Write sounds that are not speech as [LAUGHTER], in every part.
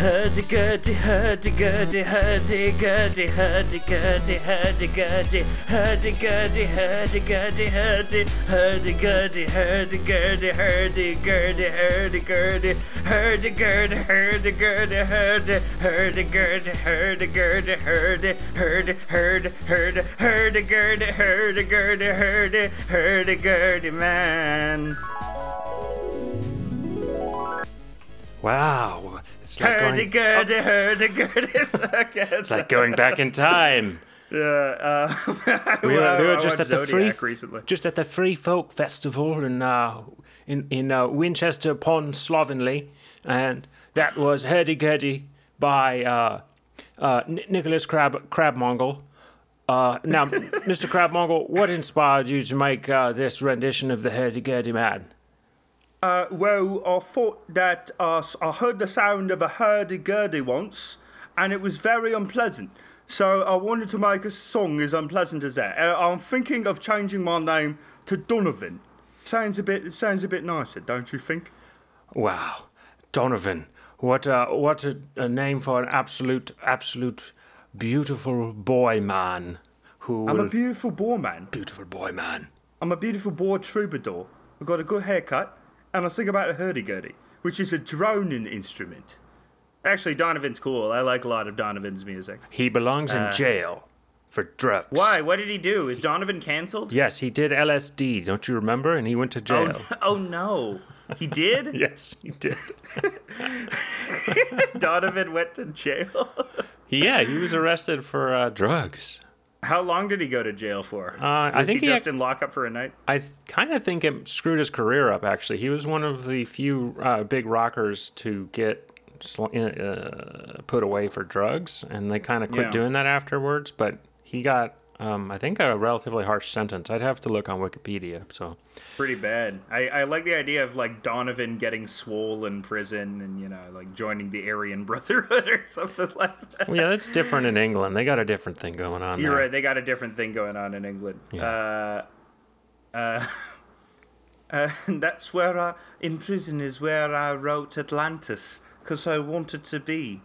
Hurdy gurdy, hurdy gurdy, hurdy gurdy, hurdy gurdy, hurdy gurdy, hurdy gurdy, hurdy gurdy, hurdy, hurdy gurdy, hurdy gurdy, hurdy gurdy, hurdy gurdy, hurdy gurdy, hurdy gurdy, hurdy, hurdy gurdy, hurdy gurdy, hurdy, hurdy, hurdy, hurdy, hurdy gurdy, hurdy gurdy, hurdy, hurdy gurdy man. Wow. It's like Hurdy going, gurdy, hurdy gurdy. It's like going back in time. [LAUGHS] Yeah, uh, [LAUGHS] We were, we were just at the free recently. just at the Free Folk Festival in uh, in in uh, Winchester upon Slovenly, and that was Hurdy Gurdy by uh, uh, N- Nicholas Crab Crabmongle. Uh, now, [LAUGHS] Mr. Crabmongle, what inspired you to make uh, this rendition of the Hurdy Gurdy Man? Uh, well, I thought that uh, I heard the sound of a hurdy-gurdy once, and it was very unpleasant. So I wanted to make a song as unpleasant as that. Uh, I'm thinking of changing my name to Donovan. Sounds a bit sounds a bit nicer, don't you think? Wow, Donovan, what uh, what a, a name for an absolute absolute beautiful boy man who I'm will a beautiful boy man. beautiful boy man. I'm a beautiful boy troubadour. I've got a good haircut, and I sing about a hurdy-gurdy, which is a droning instrument. Actually, Donovan's cool. I like a lot of Donovan's music. He belongs in jail for drugs. Why? What did he do? Is Donovan canceled? Yes, he did LSD. Don't you remember? And he went to Oh, jail. no- oh no, he did. [LAUGHS] Yes, he did. [LAUGHS] Donovan went to jail. [LAUGHS] yeah, he was arrested for uh, drugs. How long did he go to jail for? Uh, I think he just in lockup for a night. I kind of think it screwed his career up. Actually, he was one of the few uh, big rockers to get sl- uh, put away for drugs, and they kind of quit Yeah. doing that afterwards. But he got, um, I think, a relatively harsh sentence. I'd have to look on Wikipedia. So Pretty bad. I, I like the idea of like Donovan getting swole in prison and you know like joining the Aryan [LAUGHS] Brotherhood or something like that. well, yeah, that's different in England. They got a different thing going on. You're there. right. They got a different thing going on in England. Uh, uh, [LAUGHS] uh, that's where I, in prison, is where I wrote Atlantis because I wanted to be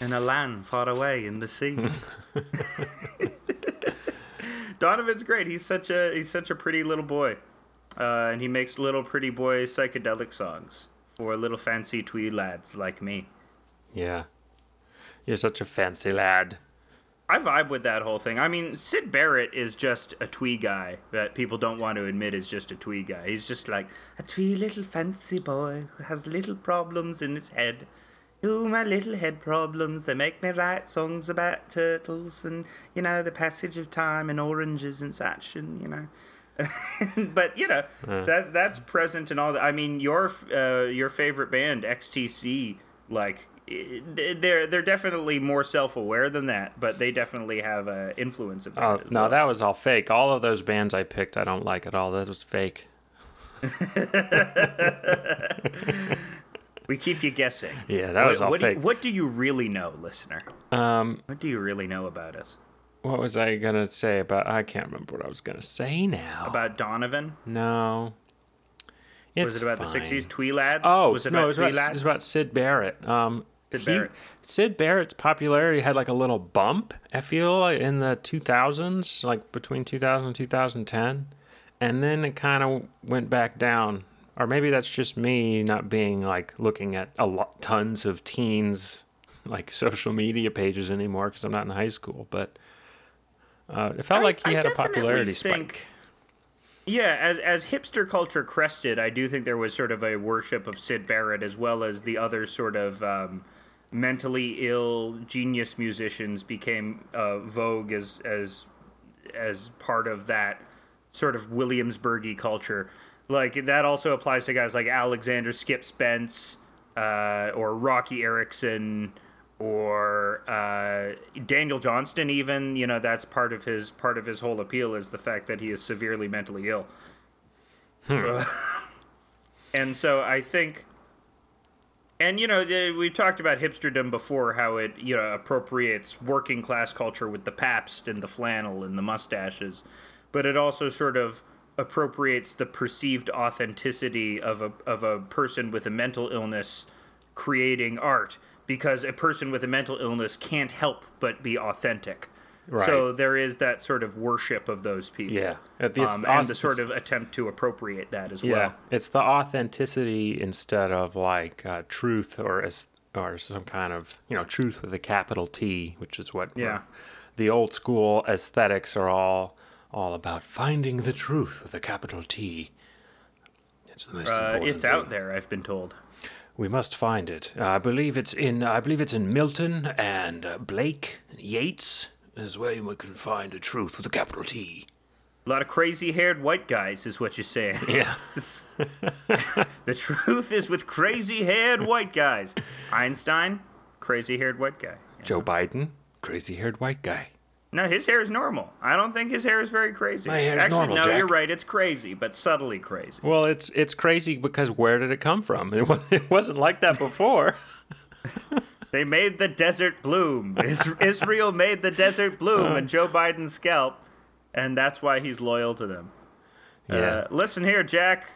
in a land far away in the sea. [LAUGHS] Donovan's great. He's such a he's such a pretty little boy, uh, and he makes little pretty boy psychedelic songs for little fancy twee lads like me. Yeah, you're such a fancy lad. I vibe with that whole thing. I mean, Syd Barrett is just a twee guy that people don't want to admit is just a twee guy. He's just like a twee little fancy boy who has little problems in his head. Oh, my little head problems. They make me write songs about turtles and, you know, the passage of time and oranges and such, and, you know. [LAUGHS] but you know that that's present in all the. I mean, your uh, your favorite band XTC, like they're they're definitely more self aware than that, but they definitely have uh, influence of that. Oh no, well. that was all fake. All of those bands I picked, I don't like at all. That was fake. [LAUGHS] [LAUGHS] we keep you guessing. Yeah, that was what, all what do you, fake. what do you really know, listener? Um, What do you really know about us? what was I gonna say about? I can't remember what I was gonna say now. About Donovan? no. It's was it about fine. the '60s twee lads? Oh was it no, about it was about, it was about Syd Barrett. Um, Syd he- Barrett. Syd Barrett's popularity had like a little bump. I feel like in the 2000s, like between 2000 and 2010, and then it kind of went back down. Or maybe that's just me not being like looking at a lot, tons of teens like [LAUGHS] social media pages anymore because I'm not in high school. But uh, it felt I- like he I had a popularity think- spike. Yeah, as as hipster culture crested, I do think there was sort of a worship of Syd Barrett as well as the other sort of um, mentally ill genius musicians became uh, vogue as as as part of that sort of Williamsburgy culture. Like that also applies to guys like Alexander Skip Spence uh, or Roky Erickson or uh, Daniel Johnston. Even you know that's part of his part of his whole appeal is the fact that he is severely mentally ill. [LAUGHS] and so I think and you know we talked about hipsterdom before how it you know appropriates working class culture with the pabst and the flannel and the mustaches but it also sort of appropriates the perceived authenticity of a of a person with a mental illness creating art because a person with a mental illness can't help but be authentic. Right. So there is that sort of worship of those people. Yeah. It's Um, and the sort of attempt to appropriate that as Yeah, well. it's the authenticity instead of like uh, truth or as or some kind of you know truth with a capital T, which is what Yeah. the old school aesthetics are all all about finding the truth with a capital T. It's the most Uh, important. it's thing. out there, I've been told. We must find it. Uh, I believe it's in. I believe it's in Milton and uh, Blake and Yeats is where we can find the truth with a capital T. A lot of crazy haired white guys is what you're saying. Yeah. [LAUGHS] [LAUGHS] the truth is with crazy haired white guys. Einstein, crazy haired white guy. Joe Biden, crazy-haired white guy. No, his hair is normal. I don't think his hair is very crazy. My hair's Actually, normal, no, Jack. you're right. It's crazy, but subtly crazy. Well, it's it's crazy because where did it come from? It, wa- [LAUGHS] it wasn't like that before. [LAUGHS] They made the desert bloom. Israel made the desert bloom and Joe Biden's scalp, and that's why he's loyal to them. Uh, listen here, Jack.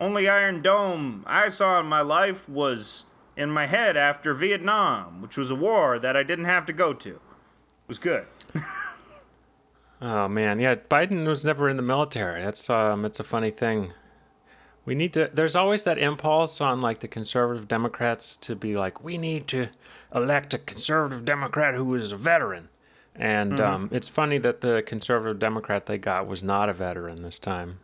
Only Iron Dome I saw in my life was in my head after Vietnam, which was a war that I didn't have to go to. Was good. [LAUGHS] Oh man, yeah. Biden was never in the military. That's um, it's a funny thing. We need to. There's always that impulse on like the conservative Democrats to be like, we need to elect a conservative Democrat who is a veteran. And um, it's funny that the conservative Democrat they got was not a veteran this time.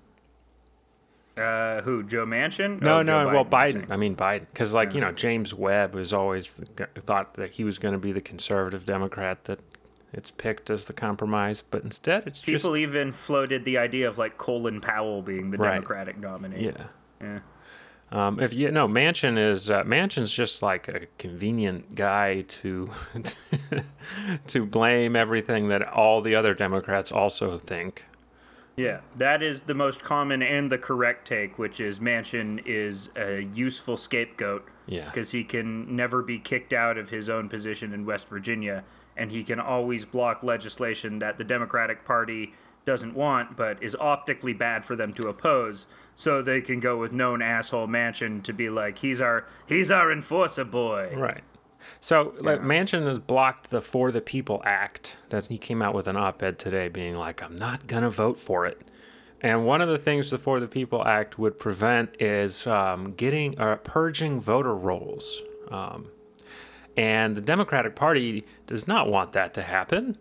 Uh, who? Joe Manchin? No, Oh, no. Joe well, Biden. I mean Biden, because like you know James Webb was always thought that he was going to be the conservative Democrat that it's picked as the compromise, but instead it's just People even floated the idea of like Colin Powell being the Right. Democratic nominee. yeah. Yeah. Um, if you know, Manchin is uh, Manchin's just like a convenient guy to [LAUGHS] to blame everything that all the other Democrats also think. Yeah, that is the most common and the correct take, which is Manchin is a useful scapegoat. Yeah. Because he can never be kicked out of his own position in West Virginia, and he can always block legislation that the Democratic Party doesn't want, but is optically bad for them to oppose. So they can go with known asshole Manchin to be like, he's our he's our enforcer boy. Right. So, like, Yeah. Manchin has blocked the For the People Act. That he came out with an op-ed today, being like, "I'm not gonna vote for it." And one of the things the For the People Act would prevent is um, getting uh, purging voter rolls. Um, and the Democratic Party does not want that to happen.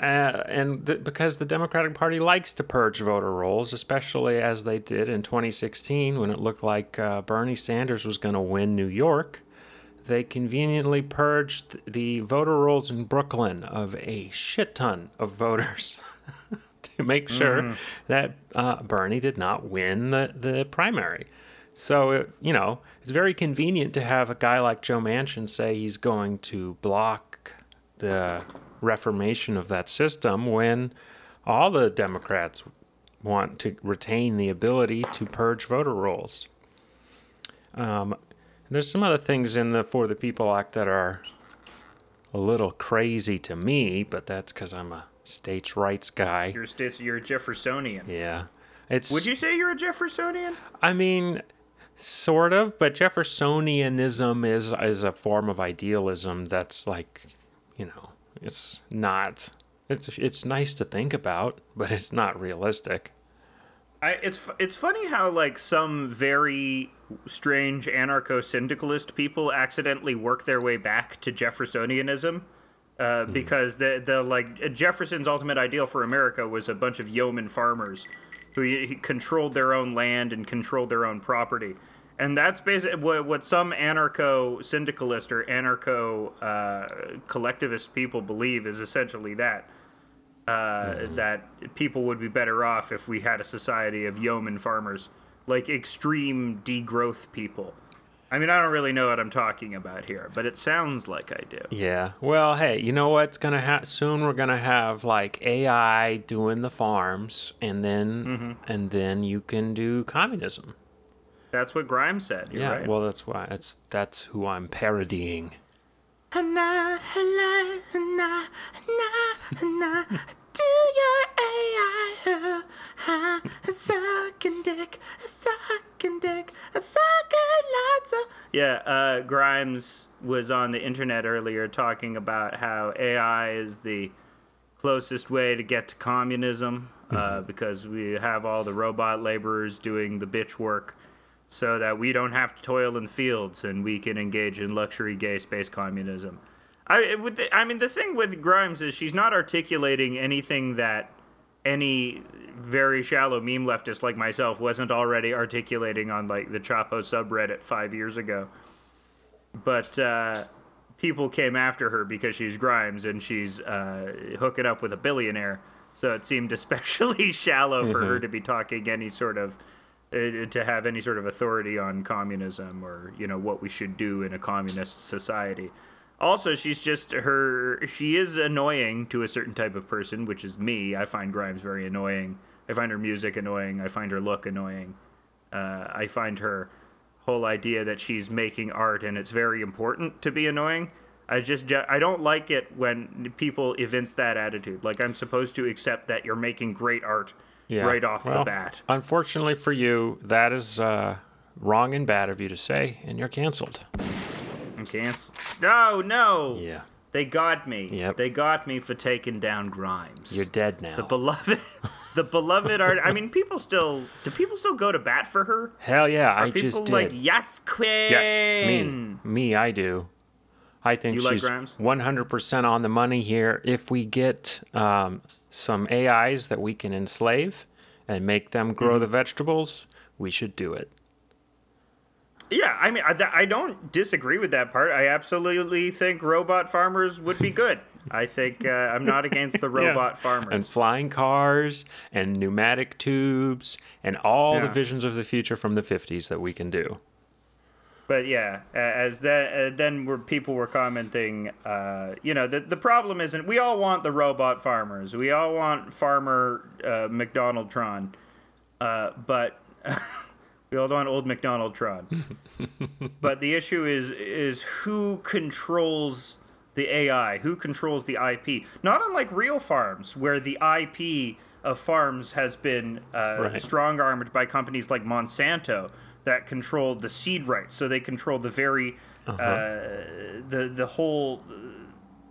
Uh, and th- because the Democratic Party likes to purge voter rolls, especially as they did in 2016 when it looked like uh, Bernie Sanders was going to win New York, they conveniently purged the voter rolls in Brooklyn of a shit ton of voters [LAUGHS] to make sure that uh, Bernie did not win the, the primary. So, it, you know, it's very convenient to have a guy like Joe Manchin say he's going to block the reformation of that system when all the Democrats want to retain the ability to purge voter rolls. Um, there's some other things in the For the People Act that are a little crazy to me, but that's because I'm a states' rights guy. You're you're a Jeffersonian. Yeah, it's. Would you say you're a Jeffersonian? I mean, sort of, but Jeffersonianism is is a form of idealism that's like, you know, it's not. It's it's nice to think about, but it's not realistic. I, it's it's funny how like some very strange anarcho syndicalist people accidentally work their way back to Jeffersonianism, uh, because the the like Jefferson's ultimate ideal for America was a bunch of yeoman farmers who he controlled their own land and controlled their own property, and that's basically what what some anarcho syndicalist or anarcho uh, collectivist people believe is essentially that uh, that people would be better off if we had a society of yeoman farmers, like extreme degrowth people. I mean, I don't really know what I'm talking about here, but it sounds like I do. Yeah. Well, hey, you know what's gonna happen? Soon we're gonna have like AI doing the farms, and then mm-hmm. and then you can do communism. That's what Grimes said. You're yeah. right. Well, that's why it's that's who I'm parodying. Hana, hana, hana, hana, hana, do your AI, ha, sucking dick, sucking dick, sucking lots of. Yeah, uh, Grimes was on the internet earlier talking about how AI is the closest way to get to communism uh, because we have all the robot laborers doing the bitch work so that we don't have to toil in the fields and we can engage in luxury gay space communism. I, it would, I mean, the thing with Grimes is she's not articulating anything that any very shallow meme leftist like myself wasn't already articulating on like the Chapo subreddit five years ago. But uh, people came after her because she's Grimes and she's uh, hooking up with a billionaire. So it seemed especially [LAUGHS] shallow for her to be talking any sort of to have any sort of authority on communism or you know what we should do in a communist society. Also, she's just her. She is annoying to a certain type of person, which is me. I find Grimes very annoying. I find her music annoying. I find her look annoying. Uh, I find her whole idea that she's making art and it's very important to be annoying. I just I don't like it when people evince that attitude. Like I'm supposed to accept that you're making great art Yeah. right off the bat. Unfortunately for you, that is uh, wrong and bad of you to say, and you're canceled. I'm canceled. No, no. Yeah. They got me. Yep. They got me for taking down Grimes. You're dead now. the beloved [LAUGHS] the beloved art i mean people still do people still go to bat for her Hell yeah, are I people just like yes queen yes, me. Me, I do. I think You she's Grimes? 100% on the money here. If we get um, some AIs that we can enslave and make them Mm-hmm. grow the vegetables, we should do it. yeah i mean I, I don't disagree with that part i absolutely think robot farmers would be good i think uh, i'm not against the [LAUGHS] robot farmers And flying cars and pneumatic tubes and all the visions of the future from the 50s that we can do. But yeah, as that uh, then where people were commenting, uh, you know, the the problem isn't we all want the robot farmers, we all want farmer uh, McDonald Tron, uh, but [LAUGHS] we all want old McDonald Tron. [LAUGHS] but the issue is is who controls the AI, who controls the IP? Not unlike real farms, where the IP of farms has been uh, Right. strong armed by companies like Monsanto that controlled the seed rights, so they control the very Uh-huh. uh, the the whole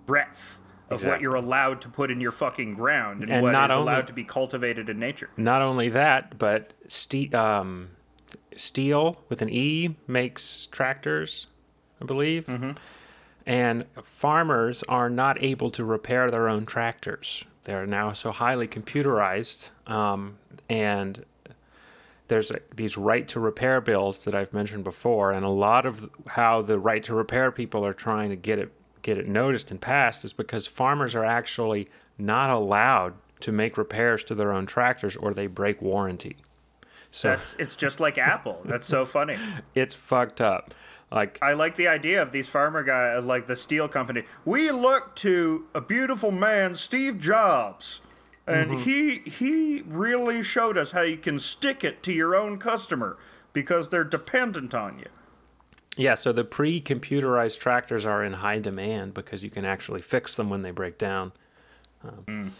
breadth of what you're allowed to put in your fucking ground and, And what is only- allowed to be cultivated in nature. Not only that, but ste- um, Steel with an E makes tractors, I believe. And farmers are not able to repair their own tractors. They're now so highly computerized, um, and there's a, these right to repair bills that I've mentioned before, and a lot of how the right to repair people are trying to get it get it noticed and passed is because farmers are actually not allowed to make repairs to their own tractors or they break warranty. So That's it's just like [LAUGHS] Apple. That's so funny. it's fucked up. Like I like the idea of these farmer guy, like the steel company. We look to a beautiful man, Steve Jobs, and mm-hmm. he he really showed us how you can stick it to your own customer because they're dependent on you. yeah, so the pre-computerized tractors are in high demand because you can actually fix them when they break down. Um, mm.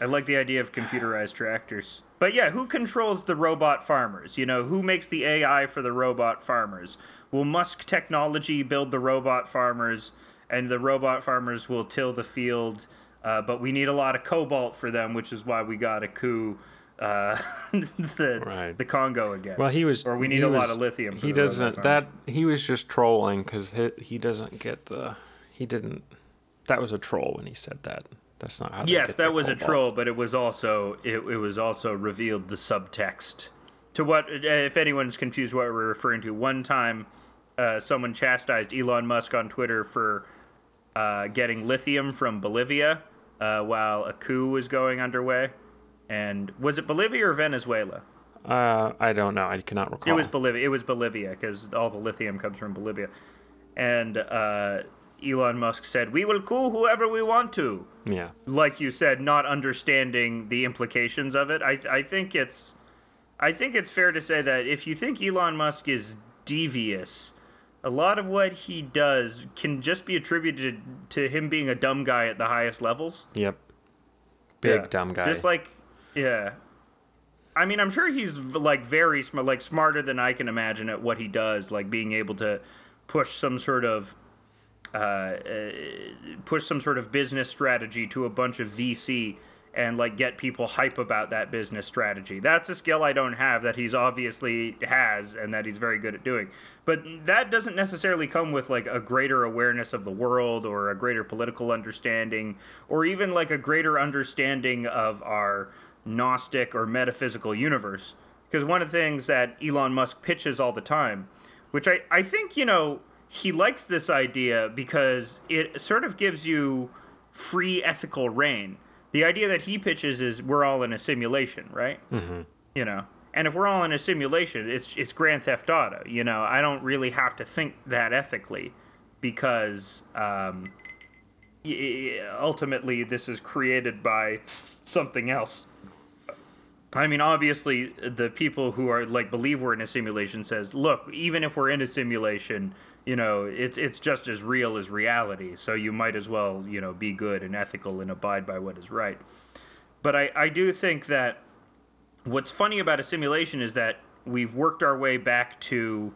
I like the idea of computerized tractors. But yeah, who controls the robot farmers? You know, who makes the AI for the robot farmers? Will Musk Technology build the robot farmers, and the robot farmers will till the field? Uh, but we need a lot of cobalt for them, which is why we got a coup. Uh, [LAUGHS] the Right. the Congo again. Well, he was or we need a lot of lithium. For He doesn't that he was just trolling because he, he doesn't get the he didn't. That was a troll when he said that. That's not how. Yes, that was a troll, but it was also it, it was also revealed the subtext to what if anyone's confused what we're referring to. One time, uh, someone chastised Elon Musk on Twitter for uh, getting lithium from Bolivia uh, while a coup was going underway. And was it Bolivia or Venezuela? Uh, I don't know. I cannot recall. It was Bolivia. It was Bolivia because all the lithium comes from Bolivia. And uh, Elon Musk said, "We will coup whoever we want to." yeah. like you said, not understanding the implications of it. I I think it's I think it's fair to say that if you think Elon Musk is devious, a lot of what he does can just be attributed to him being a dumb guy at the highest levels. Yep. Big Yeah. dumb guy. Just like yeah. I mean, I'm sure he's like very smart, like smarter than I can imagine at what he does, like being able to push some sort of uh, uh, push some sort of business strategy to a bunch of VC and like get people hype about that business strategy. That's a skill I don't have that he's obviously has and that he's very good at doing. But that doesn't necessarily come with like a greater awareness of the world or a greater political understanding or even like a greater understanding of our gnostic or metaphysical universe. Because one of the things that Elon Musk pitches all the time, which I, I think, you know, he likes this idea because it sort of gives you free ethical reign. The idea that he pitches is we're all in a simulation, right? Mm-hmm. You know, and if we're all in a simulation, it's it's Grand Theft Auto. You know, I don't really have to think that ethically because um, ultimately this is created by something else. I mean, obviously, the people who are like believe we're in a simulation says, look, even if we're in a simulation, you know, it's it's just as real as reality. So you might as well, you know, be good and ethical and abide by what is right. But I, I do think that what's funny about a simulation is that we've worked our way back to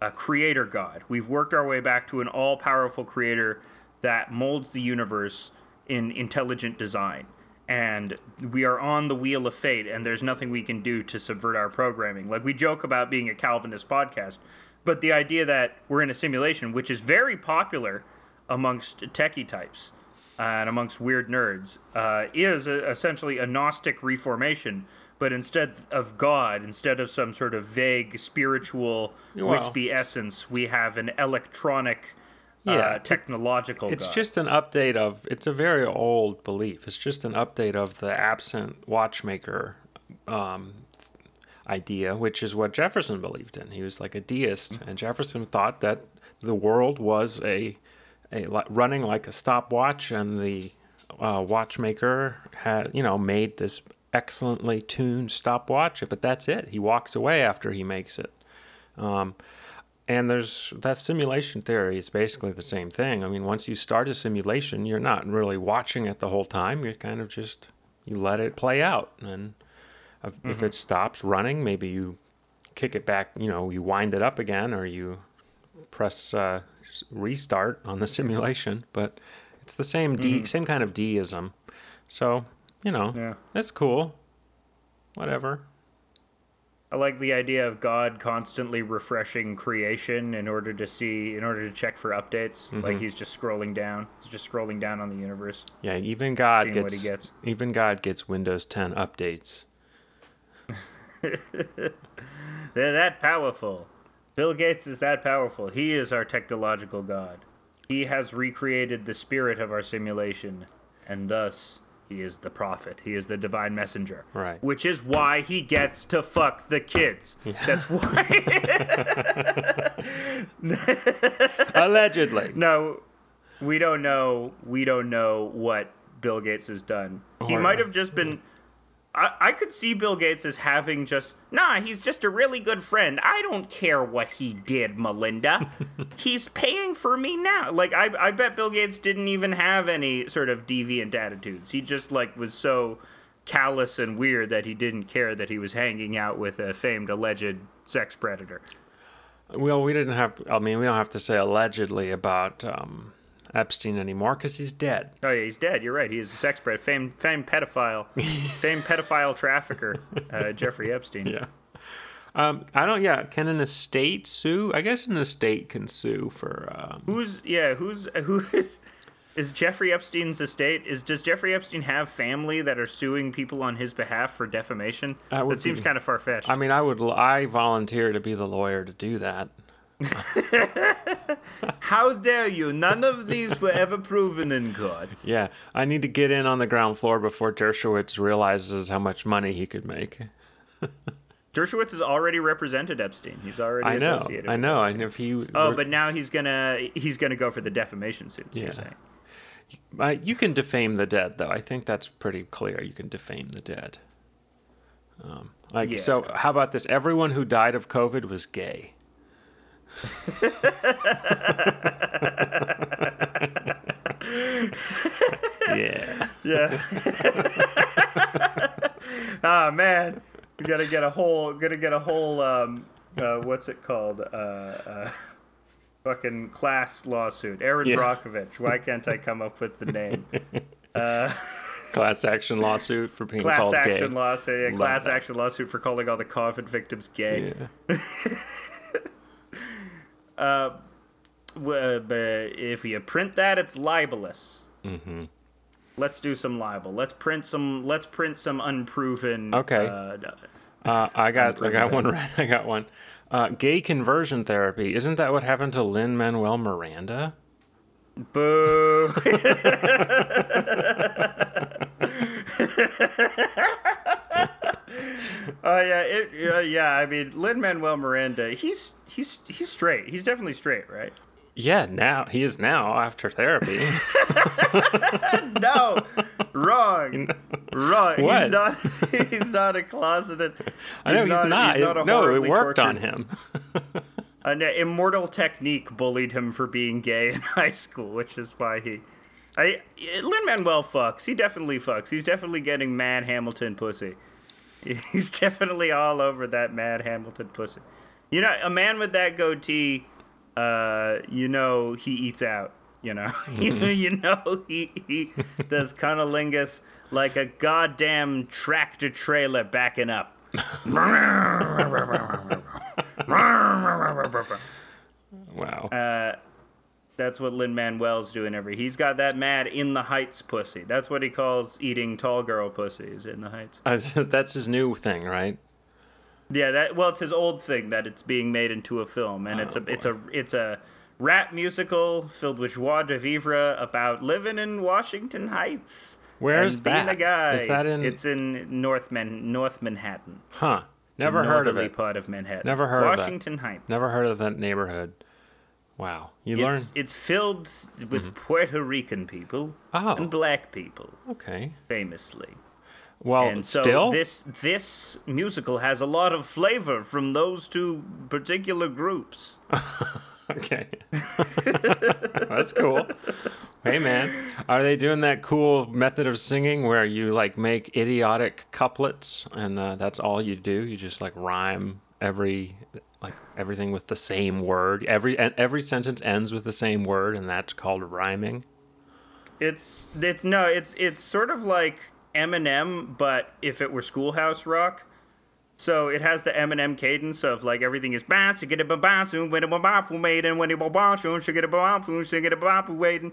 a creator god. We've worked our way back to an all powerful creator that molds the universe in intelligent design. And we are on the wheel of fate, and there's nothing we can do to subvert our programming. Like, we joke about being a Calvinist podcast, but the idea that we're in a simulation, which is very popular amongst techie types uh, and amongst weird nerds, uh, is a, essentially a Gnostic reformation. But instead of God, instead of some sort of vague spiritual Well- wispy essence, we have an electronic, Yeah, uh, technological It's God. just an update of. It's a very old belief. It's just an update of the absent watchmaker um, idea, which is what Jefferson believed in. He was like a deist, and Jefferson thought that the world was a, a running like a stopwatch, and the uh, watchmaker had you know made this excellently tuned stopwatch, but that's it. He walks away after he makes it. Um, and there's that simulation theory is basically the same thing. I mean, once you start a simulation, you're not really watching it the whole time. You're kind of just you let it play out, and if, if it stops running, maybe you kick it back. You know, you wind it up again, or you press uh, restart on the [LAUGHS] simulation. But it's the same D, same kind of deism. So you know, Yeah. that's cool. Whatever. I like the idea of God constantly refreshing creation in order to see, in order to check for updates. Mm-hmm. Like he's just scrolling down. He's just scrolling down on the universe. Yeah, even God gets, what he gets. even God gets Windows 10 updates. [LAUGHS] They're that powerful. Bill Gates is that powerful. He is our technological God. He has recreated the spirit of our simulation, and thus he is the prophet. He is the divine messenger. Right. Which is why he gets to fuck the kids. That's why. [LAUGHS] Allegedly. [LAUGHS] No, we don't know. We don't know what Bill Gates has done. He might have just been. I, I could see Bill Gates as having just. Nah, he's just a really good friend. I don't care what he did, Melinda. [LAUGHS] he's paying for me now. Like I, I bet Bill Gates didn't even have any sort of deviant attitudes. He just like was so callous and weird that he didn't care that he was hanging out with a famed alleged sex predator. Well, we didn't have. I mean, we don't have to say allegedly about um, Epstein anymore because he's dead. Oh yeah, he's dead. You're right. He is a sex predator, famed, famed pedophile, [LAUGHS] famed pedophile trafficker, uh, Jeffrey Epstein. Yeah. Um, I don't. Yeah. Can an estate sue? I guess an estate can sue for. Um, Who's yeah? Who's [LAUGHS] who is is Jeffrey Epstein's estate? Is does Jeffrey Epstein have family that are suing people on his behalf for defamation? That That seems be- kind of far fetched. I mean, I would. I volunteer to be the lawyer to do that. [LAUGHS] How dare you? None of these were ever proven in court. Yeah, I need to get in on the ground floor before Dershowitz realizes how much money he could make. [LAUGHS] Dershowitz has already represented Epstein. He's already I know. associated. I know. Epstein. And if he. Oh, but now he's gonna he's gonna go for the defamation suits. Yeah. You're saying? Uh, you can defame the dead, though. I think that's pretty clear. You can defame the dead. Um, like Yeah. so, how about this? Everyone who died of COVID was gay. [LAUGHS] yeah. Yeah. [LAUGHS] ah man, we gotta get a whole, gotta get a whole, um, uh, what's it called? Uh, uh, Fucking class lawsuit. Erin Yeah. Brockovich. Why can't I come up with the name? [LAUGHS] Class action lawsuit for being Class called gay. lawsuit. Yeah, Love class action lawsuit for calling all the COVID victims gay. Yeah. W- uh, but if you print that, it's libelous. Mm-hmm. Let's do some libel. Let's print some. Let's print some unproven. Okay. Uh, Uh, I got I got one right. [LAUGHS] I got one. Uh, gay conversion therapy. Isn't that what happened to Lin Manuel Miranda? boo. [LAUGHS] [LAUGHS] Oh yeah, it, uh, yeah. I mean, Lin Manuel Miranda. He's he's he's straight. He's definitely straight, right? Yeah, now he is now after therapy. [LAUGHS] [LAUGHS] No, wrong, wrong. What? He's not. He's not a closeted. I know he's, not. He's not a It- no, it worked on him. [LAUGHS] An immortal technique bullied him for being gay in high school, which is why he. I Lin Manuel fucks. He definitely fucks. He's definitely getting Mad Hamilton pussy. [LAUGHS] He's definitely all over that Mad Hamilton pussy. You know, a man with that goatee, uh, you know he eats out. You know, [LAUGHS] you, you know he he does cunnilingus like a goddamn tractor trailer backing up. [LAUGHS] Wow. Uh, That's what Lin Manuel's doing every. He's got that mad in the heights pussy. That's what he calls eating tall girl pussies in the heights. [LAUGHS] Uh, that's his new thing, right? Yeah, that well, it's his old thing that it's being made into a film, and it's a it's a it's a rap musical filled with joie de vivre about living in Washington Heights. Where's being that? a guy. Is that in- It's in North Man North Manhattan. Huh. Never heard of it. part of Manhattan. Never heard of that. Washington Heights. Never heard of that neighborhood. Wow. You learn. It's, it's filled with Puerto Rican people Oh. and black people, Okay. famously. Well, and so still. this this musical has a lot of flavor from those two particular groups. [LAUGHS] Okay. [LAUGHS] That's cool. Hey man, are they doing that cool method of singing where you like make idiotic couplets and uh, that's all you do? You just like rhyme every everything with the same word. Every every sentence ends with the same word and that's called rhyming. It's it's no, it's it's sort of like Eminem, but if it were Schoolhouse Rock. So it has the Eminem cadence of like everything is bounce, get it bounce, when it bounce, made and when it bounce, should get it bounce, should get it bounce, waiting.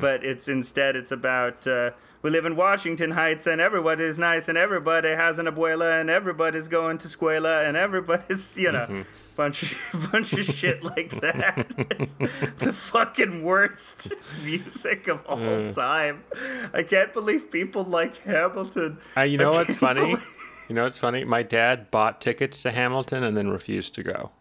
But it's instead it's about uh, we live in Washington Heights and everybody is nice and everybody has an abuela and everybody's going to Squela and everybody's [LAUGHS] you know. Bunch of, [LAUGHS] bunch of shit like that. [LAUGHS] It's the fucking worst [LAUGHS] music of all time. I can't believe people like Hamilton. Uh, you know what's funny? believe- You know what's funny? My dad bought tickets to Hamilton and then refused to go.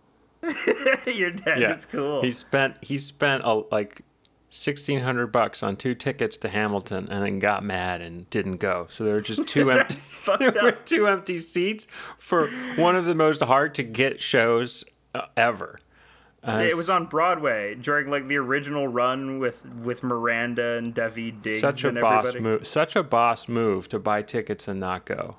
Your dad Yeah, is cool. He spent he spent a, like sixteen hundred bucks on two tickets to Hamilton and then got mad and didn't go. So there were just two [LAUGHS] empty [LAUGHS] there were two empty seats for one of the most hard to get shows uh, ever. Uh, it was on Broadway during like the original run with with Miranda and Daveed Diggs such a and boss everybody. move. Such a boss move to buy tickets and not go.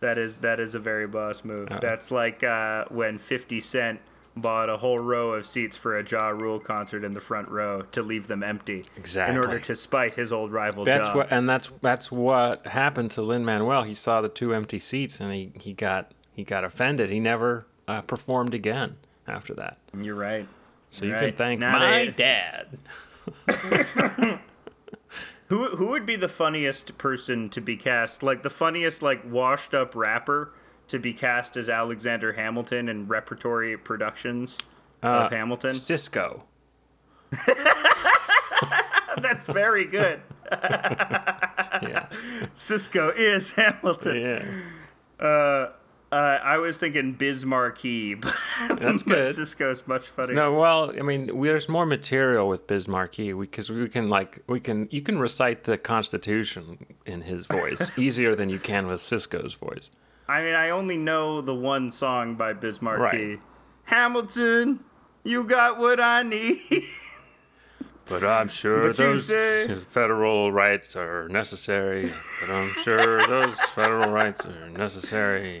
That is that is a very boss move. Uh-huh. That's like uh, when Fifty Cent bought a whole row of seats for a Ja Rule concert in the front row to leave them empty, Exactly. in order to spite his old rival. That's Ja. what, and that's that's what happened to Lin Manuel. He saw the two empty seats and he, he got he got offended. He never uh, performed again after that. You're right. So you Right. can thank Now my they- dad. [LAUGHS] Who who would be the funniest person to be cast? Like the funniest like washed up rapper to be cast as Alexander Hamilton in repertory productions Uh, of Hamilton? Sisqó. [LAUGHS] That's very good. [LAUGHS] Yeah. Sisqó is Hamilton. yeah. Uh, uh, I was thinking Biz Markie, [LAUGHS] but, That's good. Sisqó's much funnier. No, well, I mean, we, there's more material with Biz Markie because we, can like we can you can recite the Constitution in his voice easier than you can with Sisqó's voice. I mean, I only know the one song by Biz Markie. Right. Hamilton, you got what I need. [LAUGHS] But I'm sure But those say- [LAUGHS] federal rights are necessary. But I'm sure those [LAUGHS] federal rights are necessary.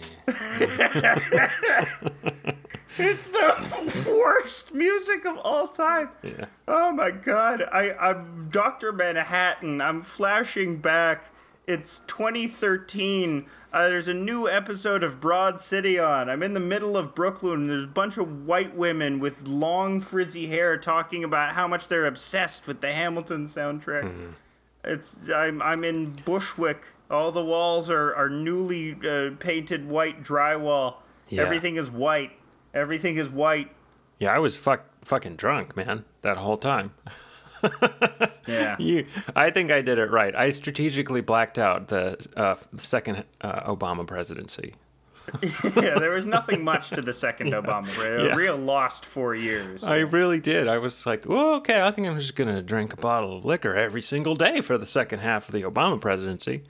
It's the worst music of all time. Yeah. Oh my god. I, I'm Dr. Manhattan. I'm flashing back. It's 2013. Uh, there's a new episode of Broad City on. I'm in the middle of Brooklyn. There's a bunch of white women with long frizzy hair talking about how much they're obsessed with the Hamilton soundtrack. Mm-hmm. It's I'm I'm in Bushwick. All the walls are are newly uh, painted white drywall. Yeah. Everything is white. Everything is white. Yeah, I was fuck fucking drunk, man, that whole time. [LAUGHS] [LAUGHS] Yeah. You, I think I did it right. I strategically blacked out the uh, second uh, Obama presidency. [LAUGHS] yeah, there was nothing much to the second [LAUGHS] Obama. A Yeah. real lost four years. I really did. I was like, well, okay, I think I'm just going to drink a bottle of liquor every single day for the second half of the Obama presidency.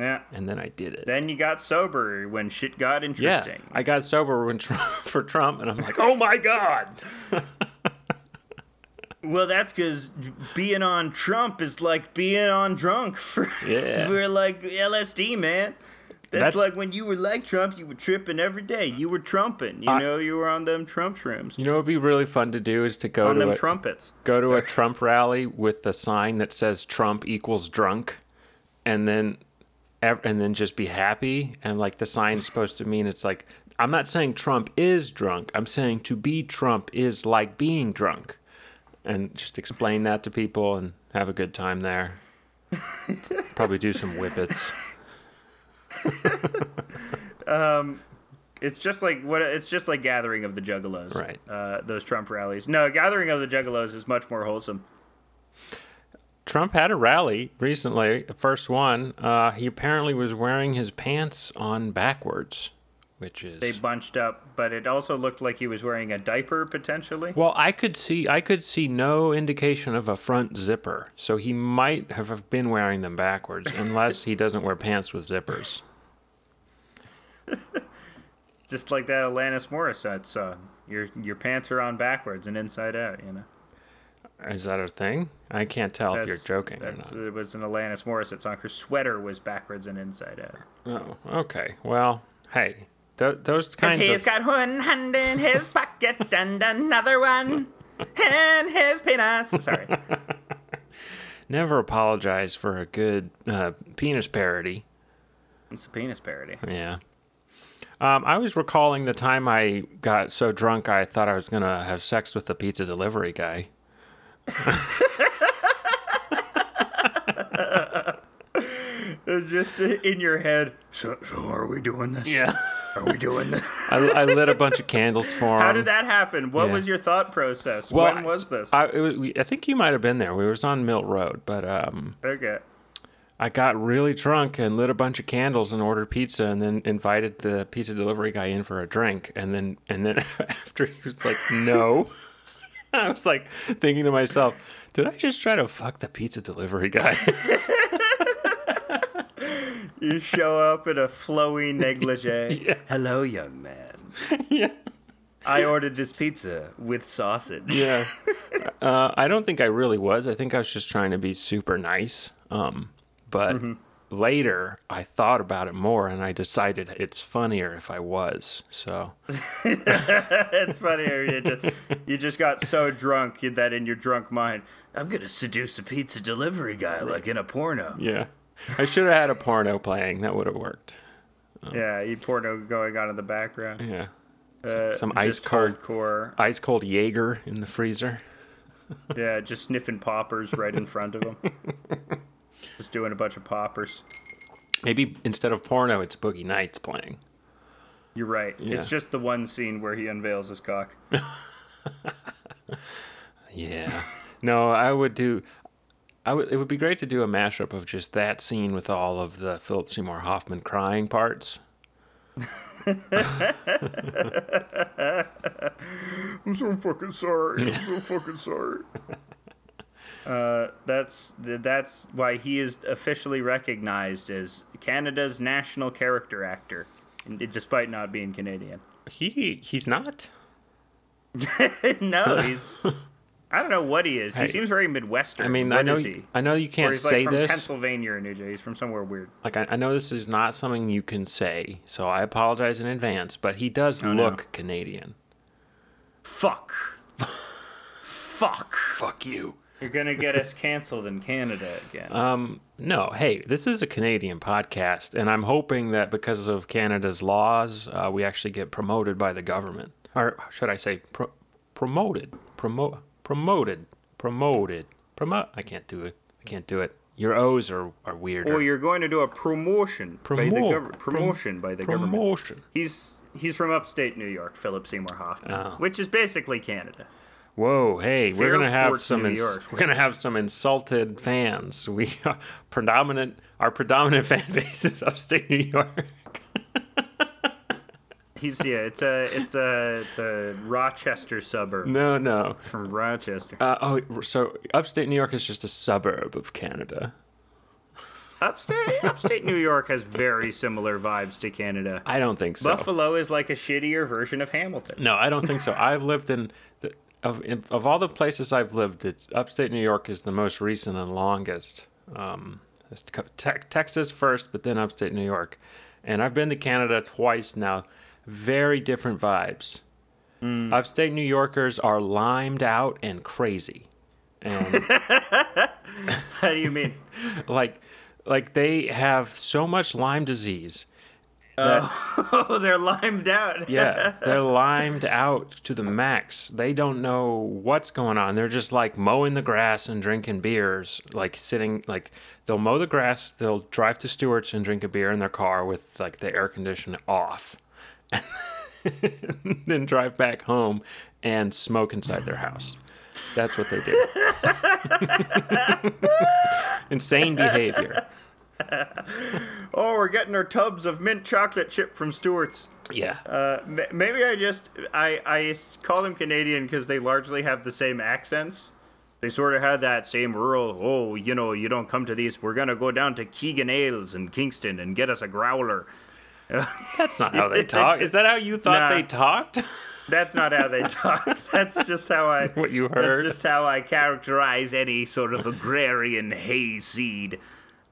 yeah. And then I did it. Then you got sober when shit got interesting. yeah. I got sober when Trump, for Trump, and I'm like, oh my God. Well, that's because being on Trump is like being on drunk [LAUGHS] for, Yeah. for like LSD, man. That's, That's- like when you were like Trump, you were tripping every day. You were trumping. You I- know, you were on them Trump shrooms. You know what would be really fun to do is to go on to them a, trumpets. go to a [LAUGHS] Trump rally with the sign that says Trump equals drunk, and then and then just be happy. And like the sign's supposed to mean it's like I'm not saying Trump is drunk. I'm saying to be Trump is like being drunk, and just explain that to people and have a good time there. Probably do some whippets. [LAUGHS] It's just like what it's just like gathering of the juggalos. Right. Uh, those Trump rallies. No, gathering of the juggalos is much more wholesome. Trump had a rally recently, the first one. Uh, he apparently was wearing his pants on backwards, which is They bunched up, but it also looked like he was wearing a diaper potentially. Well, I could see I could see no indication of a front zipper, so he might have been wearing them backwards, unless he doesn't wear pants with zippers. [LAUGHS] Just like that Alanis Morissette song. Your your pants are on backwards and inside out. You know. Is that a thing? I can't tell if you're That's- joking or That's, not. It was an Alanis Morissette song. Her sweater was backwards and inside out. Oh, okay. Well, hey, th- those kinds he's of got one hand in his pocket [LAUGHS] and another one in his penis. Sorry. [LAUGHS] never apologize for a good uh, penis parody. It's a penis parody. Yeah. Um, I was recalling the time I got so drunk I thought I was gonna have sex with the pizza delivery guy. [LAUGHS] Just in your head. So, so are we doing this? Are we doing this? [LAUGHS] I, I lit a bunch of candles for him. How did that happen? What Yeah. was your thought process? Well, when was this? I, it was, I think you might have been there. We was on Milt Road, but um, okay. I got really drunk and lit a bunch of candles and ordered pizza, and then invited the pizza delivery guy in for a drink. And then, and then [LAUGHS] after he was like, "No," [LAUGHS] I was like thinking to myself, "Did I just try to fuck the pizza delivery guy?" You show up in a flowy negligee. [LAUGHS] Hello, young man. [LAUGHS] yeah, I ordered this pizza with sausage. yeah. [LAUGHS] Uh, I don't think I really was. I think I was just trying to be super nice. Um, but later, I thought about it more, and I decided it's funnier if I was. So. it's funny. how You just, you just got so drunk that in your drunk mind, I'm gonna seduce a pizza delivery guy like in a porno. Yeah. I should have had a porno playing. That would have worked. Yeah, you porno going on in the background. Yeah. Uh, some ice cold- hardcore. Ice cold Jaeger in the freezer. [LAUGHS] Yeah, just sniffing poppers right in front of him. [LAUGHS] just doing a bunch of poppers. Maybe instead of porno, it's Boogie Nights playing. You're right. Yeah. It's just the one scene where he unveils his cock. [LAUGHS] Yeah. no, I would do. I. It would be great to do a mashup of just that scene with all of the Philip Seymour Hoffman crying parts. [LAUGHS] I'm so fucking sorry. I'm so fucking sorry. [LAUGHS] Uh, that's that's why he is officially recognized as Canada's national character actor, despite not being Canadian. He he's not. [LAUGHS] no, he's. I don't know what he is. He Hey. seems very Midwestern. I mean, What I know. he? I know you can't he's say like from this. Pennsylvania or New Jersey. He's from somewhere weird. Like I, I know this is not something you can say, so I apologize in advance. But he does Oh, no. look Canadian. Fuck. Fuck. Fuck you. You're gonna get us canceled in Canada again. Um, no, hey, this is a Canadian podcast, and I'm hoping that because of Canada's laws, uh, we actually get promoted by the government, or should I say, pro- promoted, promote, promoted, promoted, promote. I can't do it. I can't do it. Your O's are are weird. or you're going to do a promotion by the Promo- government. Promotion by the government. promotion. He's he's from upstate New York, Philip Seymour Hoffman, Oh. which is basically Canada. Whoa, hey, we're gonna have some ins- we're gonna have some insulted fans. We are predominant our predominant [LAUGHS] fan base is upstate New York. [LAUGHS] He's yeah, it's a it's a it's a Rochester suburb No, no. from Rochester. Uh, oh, so upstate New York is just a suburb of Canada. Upstate upstate New York has very similar vibes to Canada. I don't think so. Buffalo is like a shittier version of Hamilton. No, I don't think so. I've lived in the, of of all the places I've lived, it's upstate New York is the most recent and longest. Um, te- Texas first, but then upstate New York, and I've been to Canada twice now. Very different vibes. Mm. Upstate New Yorkers are limed out and crazy, and [LAUGHS] How do you mean? [LAUGHS] like like they have so much Lyme disease. That, Oh, [LAUGHS] oh they're limed out. Yeah, they're limed out to the max. They don't know what's going on. They're just like mowing the grass and drinking beers, like sitting like they'll mow the grass, they'll drive to Stewart's and drink a beer in their car with like the air conditioner off. [LAUGHS] then drive back home and smoke inside their house. That's what they do. [LAUGHS] Insane behavior. [LAUGHS] Oh, we're getting our tubs of mint chocolate chip from Stewart's. Yeah. Uh, maybe I just I I call them Canadian because they largely have the same accents. They sort of have that same rural. Oh, you know, you don't come to these. We're gonna go down to Keegan Ales in Kingston and get us a growler. [LAUGHS] That's not how they talk. Is that how you thought Nah. they talked? [LAUGHS] That's not how they talk. That's just how I. [LAUGHS] What you heard. That's just how I characterize any sort of agrarian hayseed.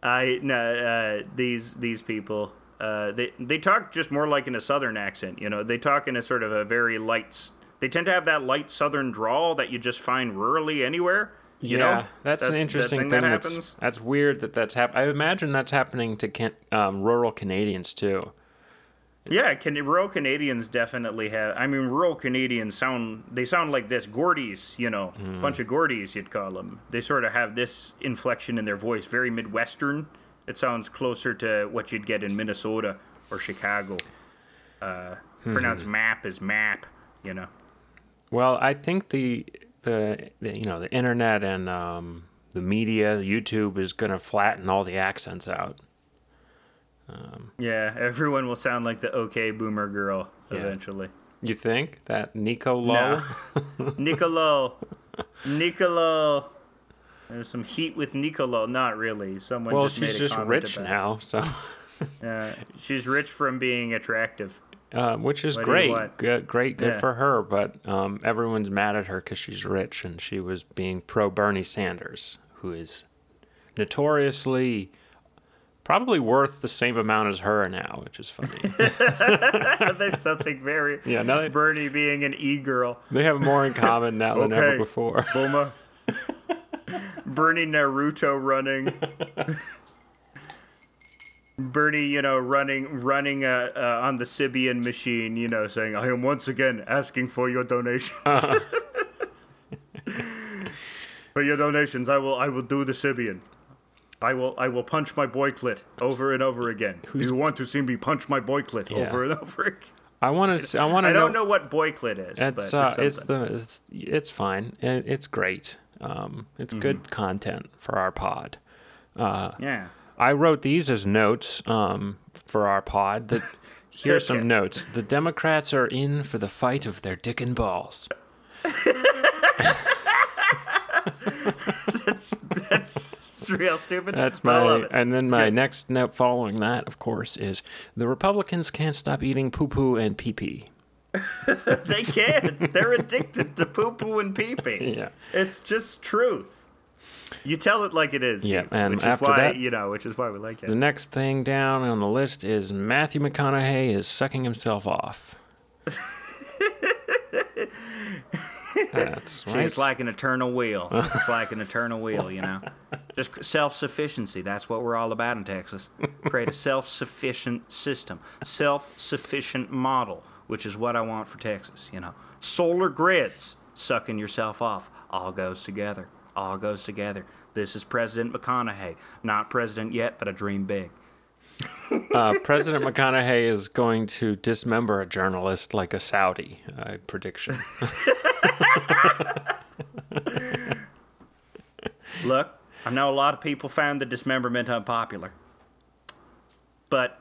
I no, uh, these these people. Uh, they they talk just more like in a southern accent. You know, they talk in a sort of a very light. They tend to have that light southern drawl that you just find rurally anywhere. You yeah, know, that's, an the interesting thing. that that's, happens. that's weird that that's happening. I imagine that's happening to can- um, rural Canadians too. Yeah, can, rural Canadians definitely have. I mean, rural Canadians sound they sound like this Gordies, you know, Hmm. bunch of Gordies you'd call them. They sort of have this inflection in their voice, very Midwestern. It sounds closer to what you'd get in Minnesota or Chicago. Uh, Hmm. Pronounce map as map, you know. Well, I think the the, the you know the internet and um, the media, YouTube is going to flatten all the accents out. Yeah, [LAUGHS] everyone will sound like the OK Boomer girl Yeah. eventually. You think that Nico Low? No. [LAUGHS] Nicolo, Nicolo. There's some heat with Nicolo. Not really. Someone Well, just made she's just rich now, so [LAUGHS] Uh, she's rich from being attractive. uh, which is What great. Good, great, good Yeah. for her. But um, everyone's mad at her because she's rich and she was being pro Bernie Sanders, who is notoriously probably worth the same amount as her now, which is funny. [LAUGHS] There's something very yeah, now they, Bernie being an e-girl. they have more in common now than ever before. Boma. Bernie Naruto running. Bernie, you know, running, running uh, uh, on the Sybian machine, you know, saying, "I am once again asking for your donations. [LAUGHS] for your donations, I will, I will do the Sybian. I will, I will punch my boy clit over and over again. do you want to see me punch my boy clit Yeah. over and over [LAUGHS] again? I want to. I want to I don't know what boy clit is. It's but uh, it's something. the it's, it's fine. It, it's great. Um, it's Mm-hmm. good content for our pod. yeah. I wrote these as notes um, for our pod. That [LAUGHS] here's some notes. The Democrats are in for the fight of their dick and balls. [LAUGHS] [LAUGHS] That's that's real stupid. That's but I love my. it. And then my good. next note following that, of course, is the Republicans can't stop eating poo poo and pee pee. [LAUGHS] They can't. They're addicted to poo poo and pee pee. [LAUGHS] Yeah. It's just truth. You tell it like it is. Yeah, dude, and which is after why that- you know, which is why we like it. The next thing down on the list is Matthew McConaughey is sucking himself off. That's right. it's like an eternal wheel. it's like an eternal wheel, you know. [LAUGHS] Just self sufficiency. That's what we're all about in Texas. Create a self sufficient system, self sufficient model, which is what I want for Texas. You know, solar grids, sucking yourself off, all goes together. All goes together. This is President McConaughey. Not president yet, but I dream big. Uh, President McConaughey is going to dismember a journalist like a Saudi. Uh, prediction. [LAUGHS] Look, I know a lot of people found the dismemberment unpopular, but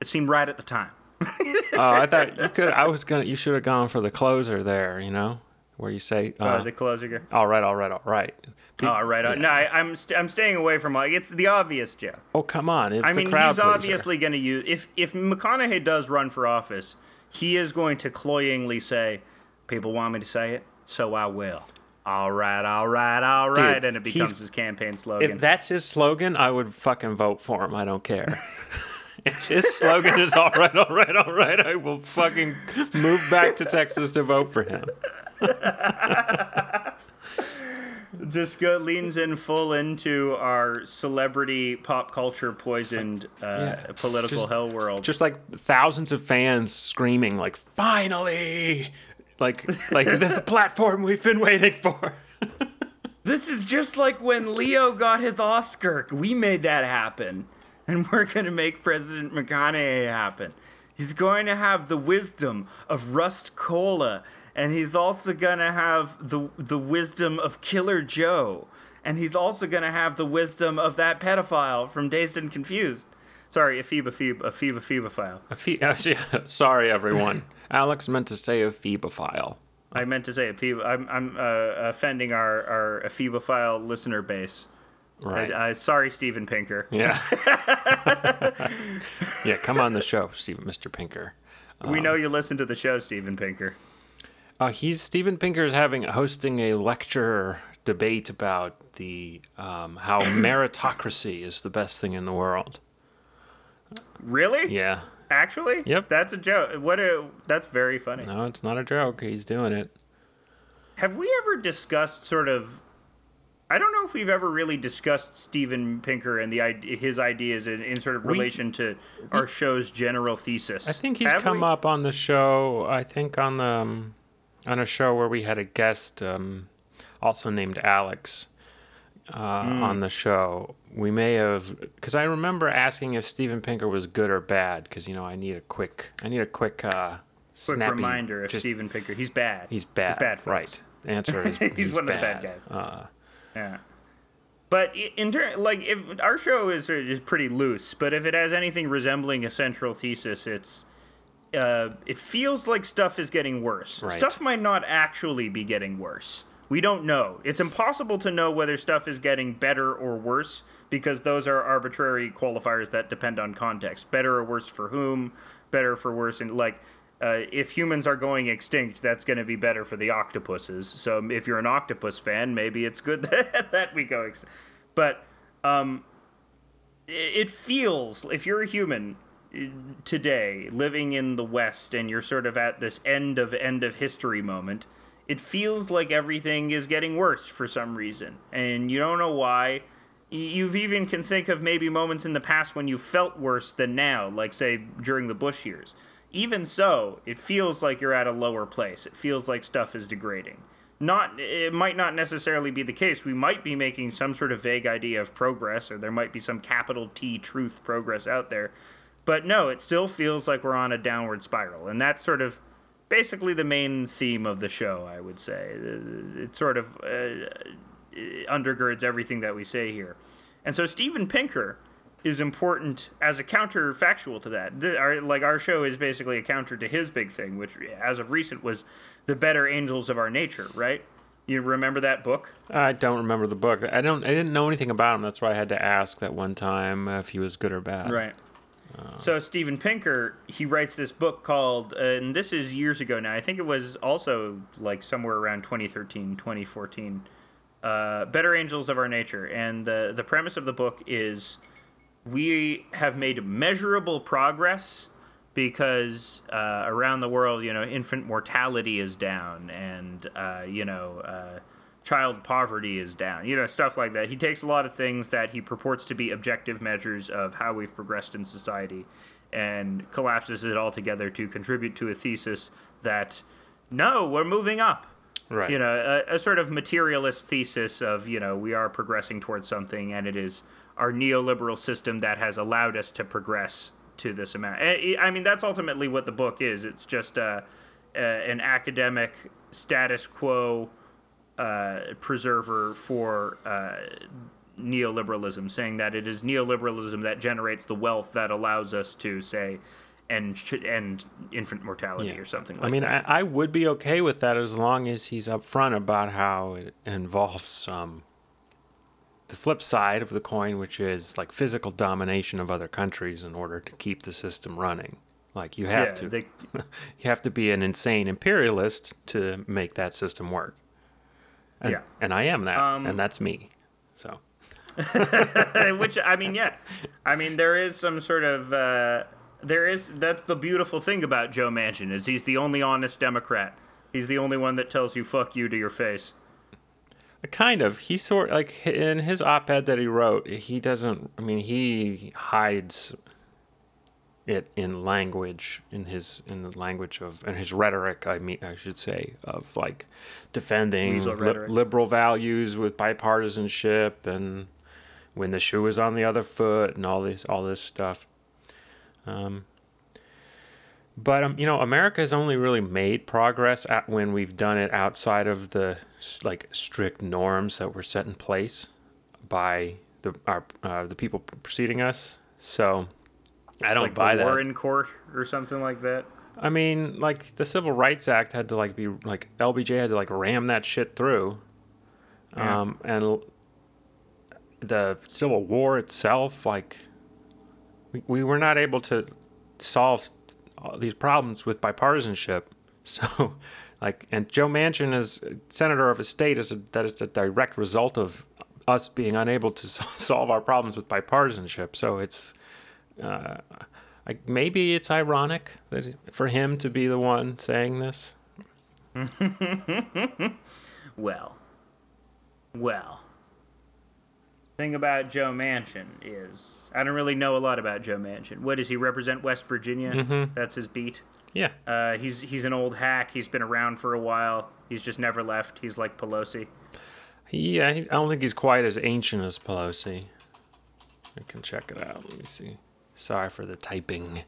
it seemed right at the time. [LAUGHS] Oh, I thought you could. I was gonna. You should have gone for the closer there. You know, where you say, uh, Uh, the closer. "All right, all right, all right." Oh, right. Uh, on. No, I, I'm st- I'm staying away from like it's the obvious joke. Oh, come on! It's I mean, he's pleaser. obviously going to use if if McConaughey does run for office, he is going to cloyingly say, "People want me to say it, so I will." All right, all right, all right, Dude, and it becomes his campaign slogan. If that's his slogan, I would fucking vote for him. I don't care. [LAUGHS] if his slogan is "All right, all right, all right," I will fucking move back to Texas to vote for him. [LAUGHS] Just go leans in full into our celebrity pop culture poisoned uh, yeah, political just- hell world. Just like thousands of fans screaming, like "Finally!" Like, like [LAUGHS] the platform we've been waiting for. This is just like when Leo got his Oscar. We made that happen. And we're going to make President McConaughey happen. He's going to have the wisdom of Rust Cohle. And he's also going to have the, the wisdom of Killer Joe. And he's also going to have the wisdom of that pedophile from Dazed and Confused. Sorry, Ephiba Phoebe, Ephiba Phoebophile. A phe- [LAUGHS] uh, yeah, sorry, everyone. [LAUGHS] Alex meant to say a phoebophile. I meant to say Ephiba. I'm, I'm uh, offending our, our Ephebophile listener base. Right. I, I, sorry, Steven Pinker. yeah. [LAUGHS] yeah, come on the show, Steve, Mr. Pinker. We know you listen to the show, Steven Pinker. Uh, he's Steven Pinker is having hosting a lecture debate about the um, how [COUGHS] meritocracy is the best thing in the world. Really? Yeah. Actually? Yep. That's a joke. What a that's very funny. No, it's not a joke. He's doing it. Have we ever discussed sort of I don't know if we've ever really discussed Steven Pinker and the his ideas in, in sort of relation to our show's general thesis. I think he's Have come we? up on the show. I think on the um, on a show where we had a guest, um, also named Alex, uh, Hmm. on the show. We may have because I remember asking if Steven Pinker was good or bad. Because you know I need a quick, I need a quick, uh, quick snappy reminder of just- Steven Pinker. He's bad. He's bad. He's bad. folks. right. The answer is [LAUGHS] He's he's, one of the bad bad. guys. Uh, Yeah. But in turn, like if our show is is pretty loose, but if it has anything resembling a central thesis, it's uh, it feels like stuff is getting worse. Right. Stuff might not actually be getting worse. We don't know. It's impossible to know whether stuff is getting better or worse because those are arbitrary qualifiers that depend on context. Better or worse for whom? Better for worse and like uh, if humans are going extinct, that's going to be better for the octopuses. So if you're an octopus fan, maybe it's good that, [LAUGHS] that we go extinct. But um, it feels if you're a human today living in the West and you're sort of at this end of end of history moment, it feels like everything is getting worse for some reason, and you don't know why. You've even can think of maybe moments in the past when you felt worse than now, like say during the Bush years. Even so, it feels like you're at a lower place. It feels like stuff is degrading. Not it might not necessarily be the case. We might be making some sort of vague idea of progress or there might be some capital T truth progress out there. But no, it still feels like we're on a downward spiral. And that's sort of basically the main theme of the show, I would say. It sort of uh, undergirds everything that we say here. And so Steven Pinker is important as a counterfactual to that. The, our, like our show is basically a counter to his big thing, which as of recent was the better angels of our nature, right? You remember that book? I don't remember the book. I don't. I didn't know anything about him. That's why I had to ask that one time if he was good or bad. Right. So Steven Pinker, he writes this book called, uh, and this is years ago now. I think it was also like somewhere around 2013, 2014. Uh, Better Angels of Our Nature, and the the premise of the book is we have made measurable progress because uh, around the world, you know, infant mortality is down, and uh, you know, uh, child poverty is down. You know, stuff like that. He takes a lot of things that he purports to be objective measures of how we've progressed in society, and collapses it all together to contribute to a thesis that no, we're moving up. Right. You know, a, a sort of materialist thesis of you know we are progressing towards something, and it is our neoliberal system that has allowed us to progress to this amount. I I mean, that's ultimately what the book is. It's just uh, uh, an academic status quo uh, preserver for uh, neoliberalism, saying that it is neoliberalism that generates the wealth that allows us to say end end infant mortality Yeah. or something like that. I mean, that. I, I would be okay with that as long as he's upfront about how it involves um, the flip side of the coin, which is like physical domination of other countries in order to keep the system running. Like you have yeah, to, they, [LAUGHS] you have to be an insane imperialist to make that system work. And, Yeah. and I am that, Um, and that's me. So [LAUGHS] which I mean, yeah, I mean there is some sort of uh, there is that's the beautiful thing about Joe Manchin is he's the only honest Democrat. He's the only one that tells you "fuck you" to your face. Kind of. He sort like in his op-ed that he wrote, he doesn't. I mean, he hides it in language, in his in the language of and his rhetoric. I mean, I should say of like defending li- liberal values with bipartisanship and when the shoe is on the other foot and all this all this stuff. Um, but um, you know, America has only really made progress at when we've done it outside of the like strict norms that were set in place by the our uh, the people preceding us. So I don't Like buy the that. Warren Court or something like that. I mean, like the Civil Rights Act had to like be like LBJ had to like ram that shit through, Yeah. um, and the Civil War itself, like we, we were not able to solve all these problems with bipartisanship. [LAUGHS] So, like, and Joe Manchin is senator of a state is a, that is a direct result of us being unable to [LAUGHS] solve our problems with bipartisanship. So it's uh, like maybe it's ironic that for him to be the one saying this. [LAUGHS] Well, well. Thing about Joe Manchin is I don't really know a lot about Joe Manchin. What does he represent? West Virginia. That's his beat. Yeah, Uh, he's he's an old hack. He's been around for a while. He's just never left. He's like Pelosi. yeah. I don't think he's quite as ancient as Pelosi. I can check it out. Let me see. Sorry for the typing.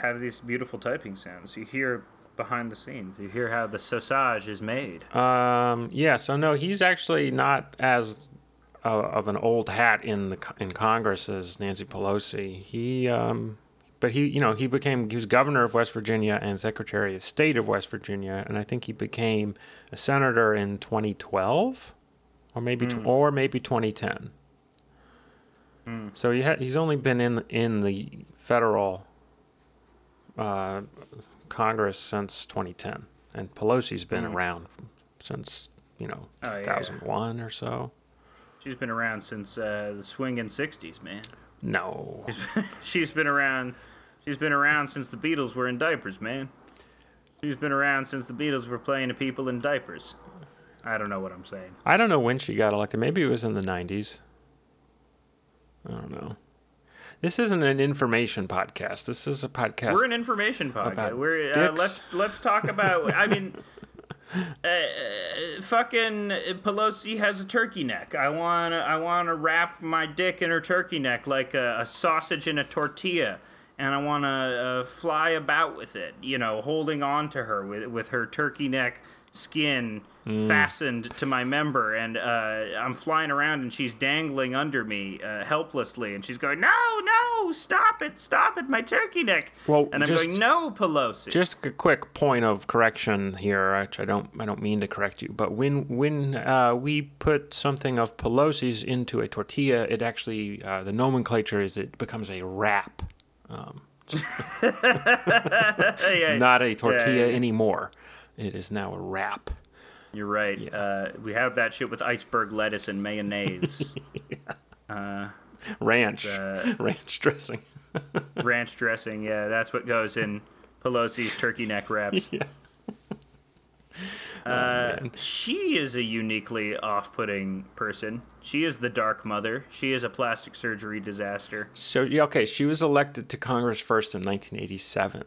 Have these beautiful typing sounds. You hear behind the scenes. You hear how the sausage is made. Um, yeah, so no, he's actually not as uh, of an old hat in the in Congress as Nancy Pelosi. He, um, but he, you know, he became he was governor of West Virginia and Secretary of State of West Virginia, and I think he became a senator in 2012, or maybe tw- or maybe 2010. So he ha- he's only been in in the federal uh, Congress since 2010, and Pelosi's been around since you know Oh, yeah. 2001 or so. She's been around since uh, the swinging '60s, man. No, [LAUGHS] she's been around. She's been around since the Beatles were in diapers, man. She's been around since the Beatles were playing to people in diapers. I don't know what I'm saying. I don't know when she got elected. Maybe it was in the 90s. I don't know. This isn't an information podcast. This is a podcast. We're an information podcast. We're uh, let's let's talk about. I mean, [LAUGHS] uh, fucking Pelosi has a turkey neck. I wanna I wanna wrap my dick in her turkey neck like a, a sausage in a tortilla, and I wanna uh, fly about with it. You know, holding on to her with with her turkey neck skin Mm. fastened to my member, and uh, I'm flying around, and she's dangling under me uh, helplessly, and she's going, "No, no, stop it, stop it, my turkey neck." Well, and I'm just- going, "No, Pelosi." Just a quick point of correction here, which I don't I don't mean to correct you, but when when uh, we put something of Pelosi's into a tortilla, it actually uh, the nomenclature is it becomes a wrap, um, [LAUGHS] Yeah, [LAUGHS] not a tortilla yeah. anymore. It is now a wrap. You're right. Uh, we have that shit with iceberg lettuce and mayonnaise. Ranch, [LAUGHS] Uh, ranch [LAUGHS] dressing. [LAUGHS] Ranch dressing, yeah, that's what goes in Pelosi's turkey neck wraps. Yeah. Uh, she is a uniquely off-putting person. She is the Dark Mother. She is a plastic surgery disaster. So okay, she was elected to Congress first in 1987.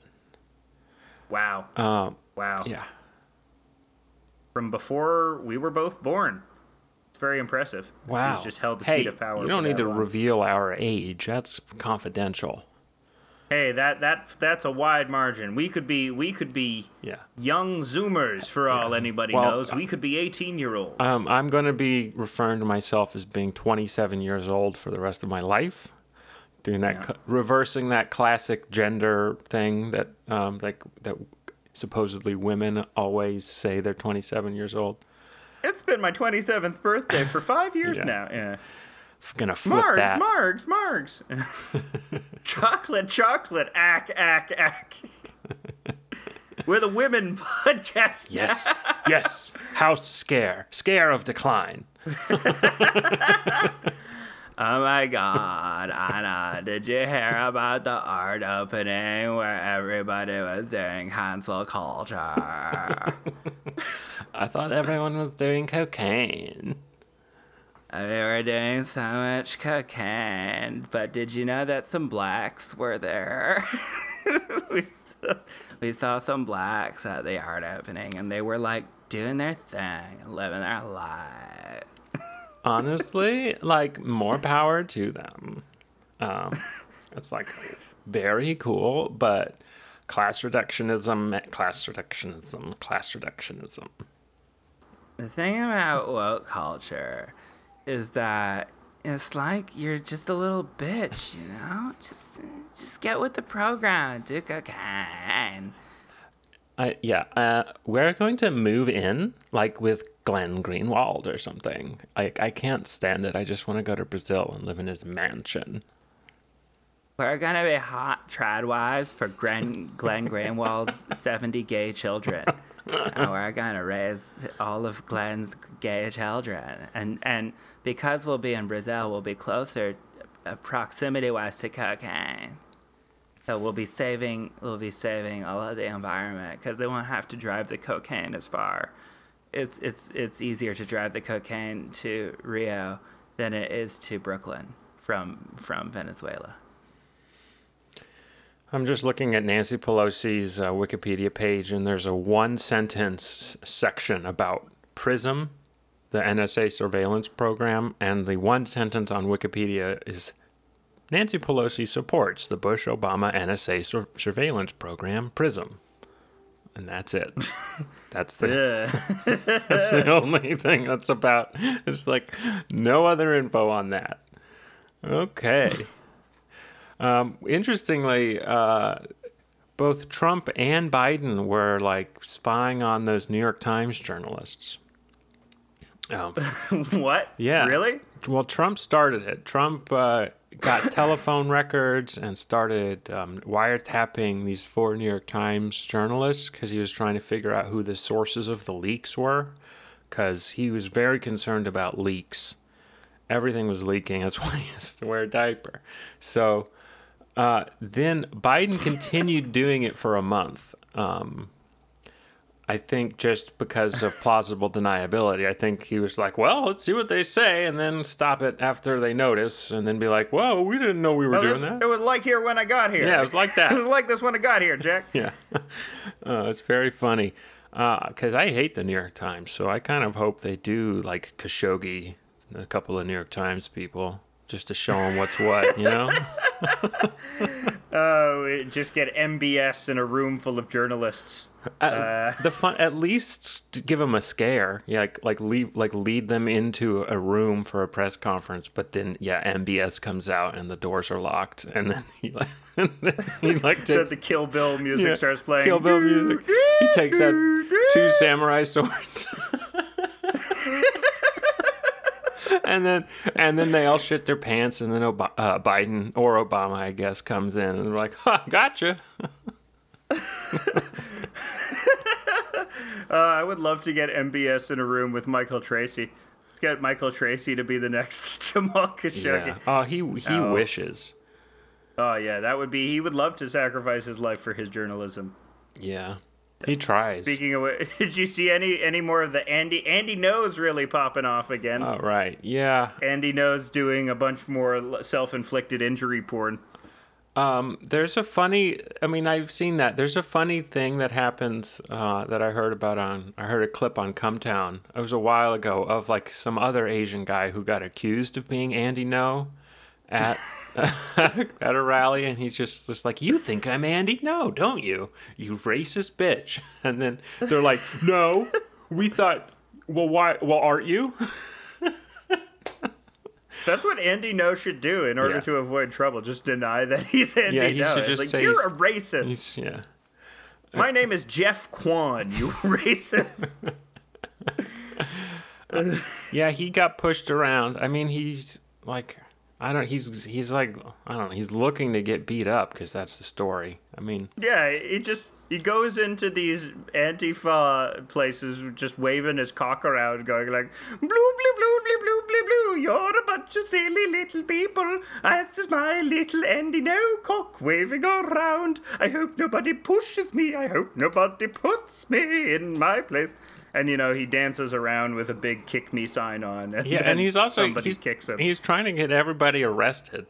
Wow. Um, Wow. yeah. From before we were both born. It's very impressive. Wow. She's just held the hey, seat of power. You don't need to long. reveal our age. That's confidential. Hey, that that that's a wide margin. We could be we could be Yeah. young Zoomers for all anybody Well, knows. We could be 18 year olds. Um, I'm going to be referring to myself as being 27 years old for the rest of my life. Doing that, Yeah. reversing that classic gender thing that, um, like that supposedly women always say they're 27 years old. it's been my 27th birthday for five years Yeah. now. Yeah. Gonna flip Margs, that. Margs, Margs. [LAUGHS] chocolate, chocolate, ack, ack, ack. We're the women podcast. yes, [LAUGHS] yes. House scare, scare of decline. [LAUGHS] Oh my god, Anna, did you hear about the art opening where everybody was doing cancel culture? [LAUGHS] I thought everyone was doing cocaine. Uh, we were doing so much cocaine, but did you know that some blacks were there? [LAUGHS] we, saw, we saw some blacks at the art opening, and they were like doing their thing and living their life. Honestly, like more power to them. Um, it's like very cool, but class reductionism, class reductionism, class reductionism. The thing about woke culture is that it's like you're just a little bitch, you know? Just just get with the program, do cocaine. I yeah, uh, we're going to move in like with Glenn Greenwald or something. Like I can't stand it. I just want to go to Brazil and live in his mansion. We're gonna be hot trad wives for Glenn, Glenn Greenwald's [LAUGHS] 70 gay children. and we're gonna raise all of Glenn's gay children. And and because we'll be in Brazil, we'll be closer uh, proximity wise to cocaine. So we'll be saving we'll be saving all of the environment because they won't have to drive the cocaine as far. It's it's it's easier to drive the cocaine to Rio than it is to Brooklyn from from Venezuela. I'm just looking at Nancy Pelosi's uh, Wikipedia page, and there's a one sentence section about PRISM, the NSA surveillance program, and the one sentence on Wikipedia is Nancy Pelosi supports the Bush Obama NSA sur- surveillance program, PRISM. And that's it. [LAUGHS] That's the [LAUGHS] that's the only thing that's about. It's like no other info on that. Okay. Um, interestingly, uh, both Trump and Biden were like spying on those New York Times journalists. Um, [LAUGHS] what? yeah. Really? Well, Trump started it. Trump uh, got telephone records and started um, wiretapping these four New York Times journalists because he was trying to figure out who the sources of the leaks were. Because he was very concerned about leaks. Everything was leaking. That's [LAUGHS] why he has to wear a diaper. So uh, then Biden continued doing it for a month. Um, I think just because of plausible deniability. I think he was like, well, let's see what they say, and then stop it after they notice, and then be like, whoa, we didn't know we were Well, doing this- that. It was like here when I got here. Yeah, it was like that. [LAUGHS] it was like this when I got here, Jack. [LAUGHS] yeah. uh, [LAUGHS] it's very funny. Because I hate the New York Times, so I kind of hope they do like Khashoggi, a couple of New York Times people, just to show them what's what, you know? [LAUGHS] Oh, it- just get MBS in a room full of journalists. Uh, the fun, at least give them a scare. Yeah, like like lead like lead them into a room for a press conference. But then yeah, MBS comes out and the doors are locked, and then he like [LAUGHS] and then he like The, takes the Kill Bill music yeah, starts playing. Kill Bill music. He takes out two samurai swords. [LAUGHS] And then, and then they all shit their pants, and then Ob- uh, Biden or Obama, I guess, comes in, and they're like, [LAUGHS] "Ha, gotcha." [LAUGHS] Uh, I would love to get MBS in a room with Michael Tracey. Let's get Michael Tracey to be the next [LAUGHS] Jamal Khashoggi. Yeah. Oh, he he Oh. wishes. Oh yeah, that would be. He would love to sacrifice his life for his journalism. Yeah, he tries. Speaking of, which, [LAUGHS] did you see any any more of the Andy Andy Ngo's really popping off again? Oh right, yeah. Andy Ngo's doing a bunch more self inflicted injury porn. Um, there's a funny. I mean, I've seen that. There's a funny thing that happens uh, that I heard about on. I heard a clip on Cum Town. It was a while ago of like some other Asian guy who got accused of being Andy Ngo at [LAUGHS] [LAUGHS] at a rally, and he's just just like, "You think I'm Andy? No, don't you? You racist bitch!" [LAUGHS] And then they're like, "No, we thought. Well, why? Well, aren't you?" [LAUGHS] That's what Andy Ngo should do in order Yeah. to avoid trouble. Just deny that he's Andy Yeah, he No. should just like, say you're a racist. Yeah. My name is Jeff Kwan. You racist. Yeah, he got pushed around. I mean, he's like, I don't. He's he's like, I don't know. He's looking to get beat up because that's the story. I mean, yeah, he just he goes into these Antifa places, just waving his cock around, going like, "Blue, blue, blue, blue, blue, blue, blue. You're a bunch of silly little people. This is my little Andy Ngo cock waving around. I hope nobody pushes me. I hope nobody puts me in my place." And you know he dances around with a big "kick me" sign on. And yeah, and he's also somebody he's, kicks him. he's trying to get everybody arrested.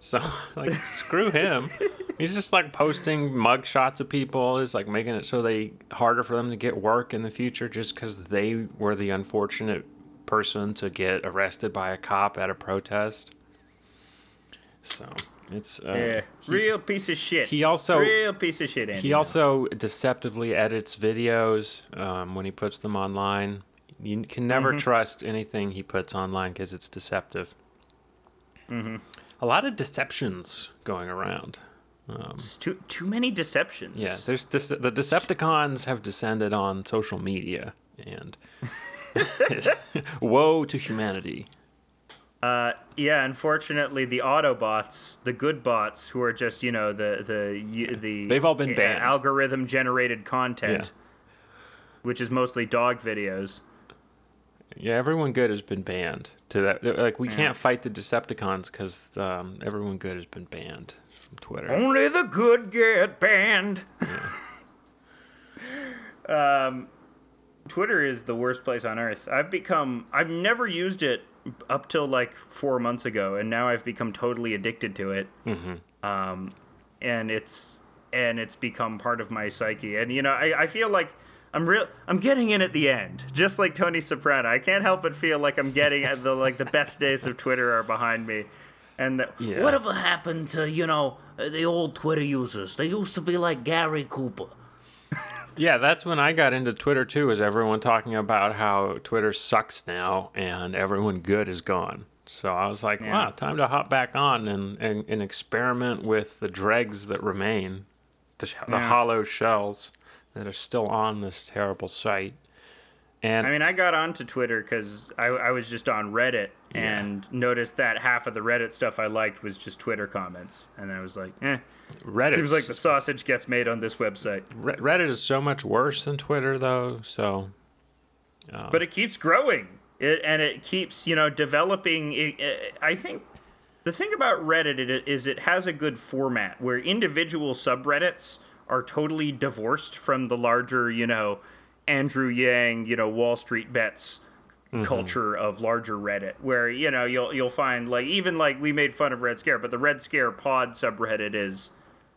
So [LAUGHS] like, screw him. He's just like posting mug shots of people. He's like making it so they harder for them to get work in the future just because they were the unfortunate person to get arrested by a cop at a protest. So it's uh, yeah, real piece of shit. he also- real piece of shit. Andy He also deceptively edits videos um, when he puts them online. You can never Mm-hmm. trust anything he puts online because it's deceptive. Mm-hmm. A lot of deceptions going around. It's too too many deceptions. Yeah, there's the Decepticons have descended on social media, and [LAUGHS] [LAUGHS] woe to humanity. Uh, yeah. Unfortunately, the Autobots, the good bots, who are just you know the the the They've all been uh, banned. algorithm generated content, which is mostly dog videos. Yeah, everyone good has been banned. To that, like we can't fight the Decepticons because um, everyone good has been banned from Twitter. Only the good get banned. [LAUGHS] um, Twitter is the worst place on earth. I've become. I've never used it up till like four months ago, and now I've become totally addicted to it. Mm-hmm. Um, and it's and it's become part of my psyche. And you know, I, I feel like. I'm real. I'm getting in at the end, just like Tony Soprano. I can't help but feel like I'm getting at the like the best days of Twitter are behind me, and that Yeah. Whatever happened to, you know, the old Twitter users? They used to be like Gary Cooper. Yeah, that's when I got into Twitter too. Is everyone talking about how Twitter sucks now and everyone good is gone? So I was like, wow, time to hop back on and, and, and experiment with the dregs that remain, the, sh- the hollow shells that are still on this terrible site. And I mean, I got onto Twitter because I, I was just on Reddit and noticed that half of the Reddit stuff I liked was just Twitter comments, and I was like, eh. Reddit Seems like the sausage gets made on this website, Reddit is so much worse than Twitter, though. So but it keeps growing. It and it keeps you know developing. It, it- I think the thing about Reddit is it has a good format where individual subreddits are totally divorced from the larger you know Andrew Yang you know Wall Street bets culture of larger Reddit, where you know you'll you'll find like even like we made fun of Red Scare, but the Red Scare pod subreddit is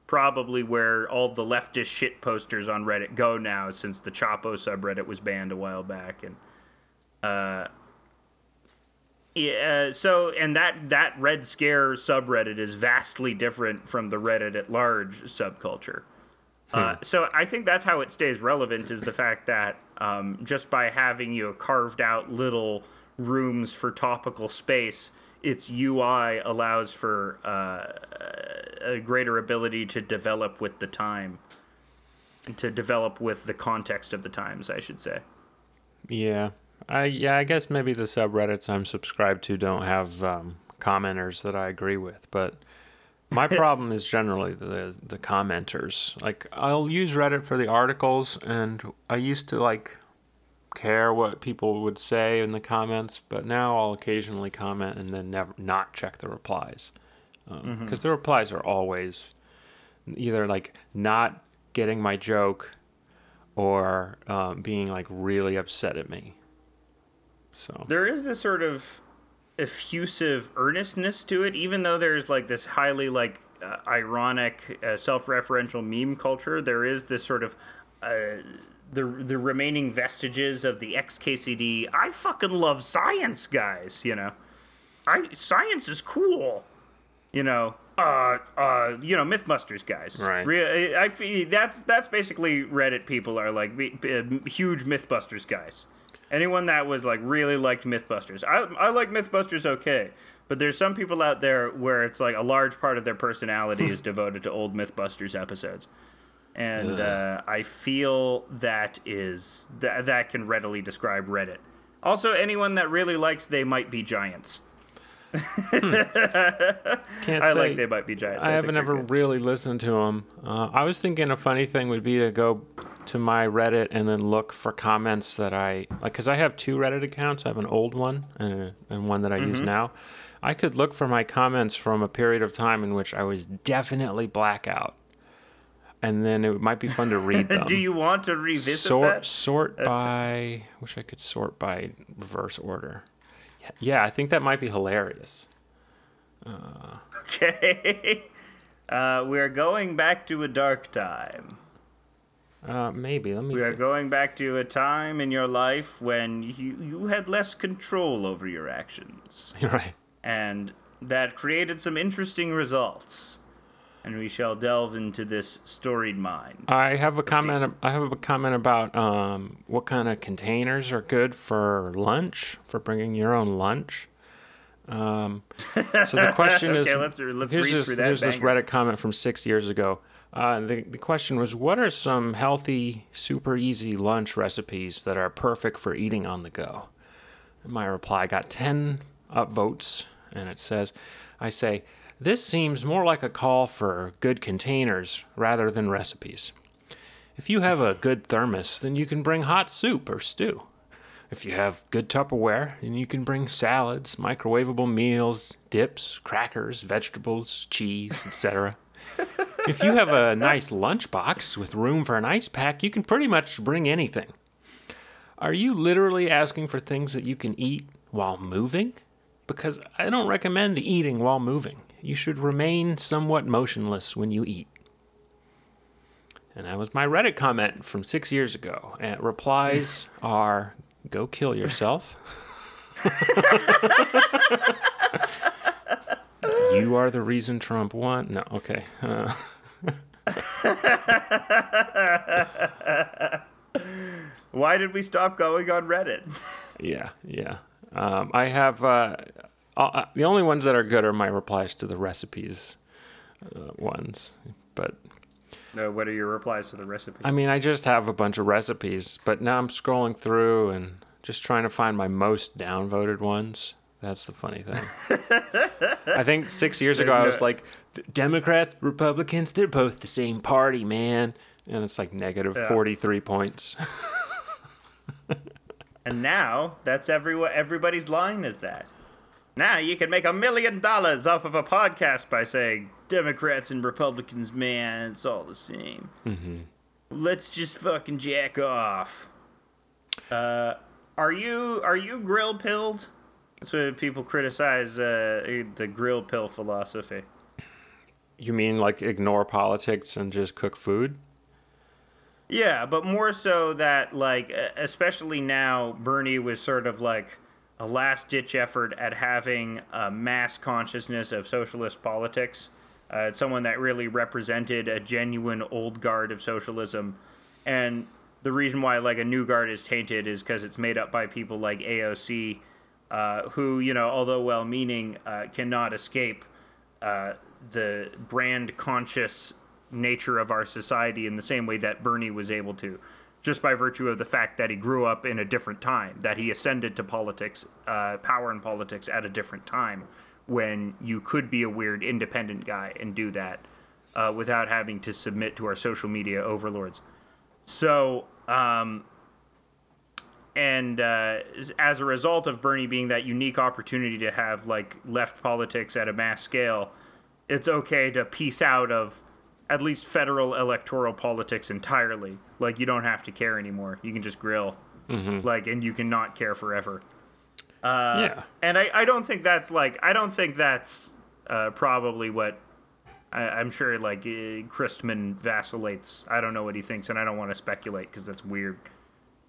probably where all the leftist shit posters on Reddit go now, since the Chapo subreddit was banned a while back, and uh, yeah. So and that that Red Scare subreddit is vastly different from the Reddit at large subculture. Uh, so I think that's how it stays relevant is the fact that um, just by having you know, carved out little rooms for topical space, its UI allows for uh, a greater ability to develop with the time, to develop with the context of the times, I should say. Yeah, I yeah, I guess maybe the subreddits I'm subscribed to don't have um, commenters that I agree with, but my problem is generally the the commenters. Like I'll use Reddit for the articles, and I used to like care what people would say in the comments, but now I'll occasionally comment and then never not check the replies. because the replies are always either like not getting my joke or um, being like really upset at me. So There is this sort of effusive earnestness to it, even though there's like this highly like uh, ironic, uh, self-referential meme culture. There is this sort of uh, the the remaining vestiges of the XKCD. I fucking love science, guys. You know, I science is cool. You know, uh, uh, you know, MythBusters guys. Right. Re- I, I feel that's that's basically Reddit people are like be- huge MythBusters guys. Anyone that was like really liked MythBusters. I I like MythBusters okay, but there's some people out there where it's like a large part of their personality is [LAUGHS] devoted to old MythBusters episodes. And uh, I feel that is that that can readily describe Reddit. Also, anyone that really likes they might be giants. Can't I say like they might be giants. I think haven't ever really listened to them. Uh, I was thinking a funny thing would be to go to my Reddit and then look for comments that I like, because I have two Reddit accounts. I have an old one and, and one that I Mm-hmm. use now. I could look for my comments from a period of time in which I was definitely blackout, and then it might be fun to read [LAUGHS] them. Do you want to revisit sort that? sort That's- by? Wish I could sort by reverse order. Yeah, I think that might be hilarious. Okay. [LAUGHS] Uh, we are going back to a dark time. Uh, maybe let me. We are going back to a time in your life when you, you had less control over your actions. You're [LAUGHS] right. And that created some interesting results. And we shall delve into this storied mind. I have a comment. I have a comment about um, what kind of containers are good for lunch for bringing your own lunch. Um, so the question [LAUGHS] is, Okay, let's- let's here's this, that here's this. Reddit comment from six years ago. Uh, the the question was, what are some healthy, super easy lunch recipes that are perfect for eating on the go? And my reply got ten upvotes, and it says, I say. This seems more like a call for good containers rather than recipes. If you have a good thermos, then you can bring hot soup or stew. If you have good Tupperware, then you can bring salads, microwavable meals, dips, crackers, vegetables, cheese, etc. [LAUGHS] if you have a nice lunchbox with room for an ice pack, you can pretty much bring anything. Are you literally asking for things that you can eat while moving? Because I don't recommend eating while moving. You should remain somewhat motionless when you eat. And that was my Reddit comment from six years ago. And replies [LAUGHS] are go kill yourself. [LAUGHS] you are the reason Trump won. No, okay. Uh, [LAUGHS] Why did we stop going on Reddit? yeah, yeah. Um, I have uh, uh, the only ones that are good are my replies to the recipes uh, ones. But no, what are your replies to the recipes? I mean, I just have a bunch of recipes, but now I'm scrolling through and just trying to find my most downvoted ones. That's the funny thing. [LAUGHS] I think six years ago I was no- like, Democrats, Republicans, they're both the same party, man. And it's like negative Yeah. 43 points. [LAUGHS] And now that's every everybody's line is that. Now you can make a million dollars off of a podcast by saying Democrats and Republicans, man, it's all the same. Mm-hmm. Let's just fucking jack off. Uh, are you are you grill pilled? That's what people criticize uh, the grill pill philosophy. you mean like ignore politics and just cook food? Yeah, but more so that like especially now Bernie was sort of like a last ditch effort at having a mass consciousness of socialist politics. Uh, someone that really represented a genuine old guard of socialism, and the reason why like a new guard is tainted is because it's made up by people like AOC, uh, who you know, although well-meaning, uh, cannot escape uh, the brand conscious nature of our society in the same way that Bernie was able to, just by virtue of the fact that he grew up in a different time, that he ascended to politics, uh, power in politics at a different time, when you could be a weird independent guy and do that uh, without having to submit to our social media overlords. So, um, and uh, as a result of Bernie being that unique opportunity to have like left politics at a mass scale, it's okay to piece out of at least federal electoral politics entirely. Like you don't have to care anymore. You can just grill. Like and you can not care forever. yeah. And I, I don't think that's like I don't think that's uh, probably what I, I'm sure like uh, Christman vacillates. I don't know what he thinks, and I don't want to speculate because that's weird.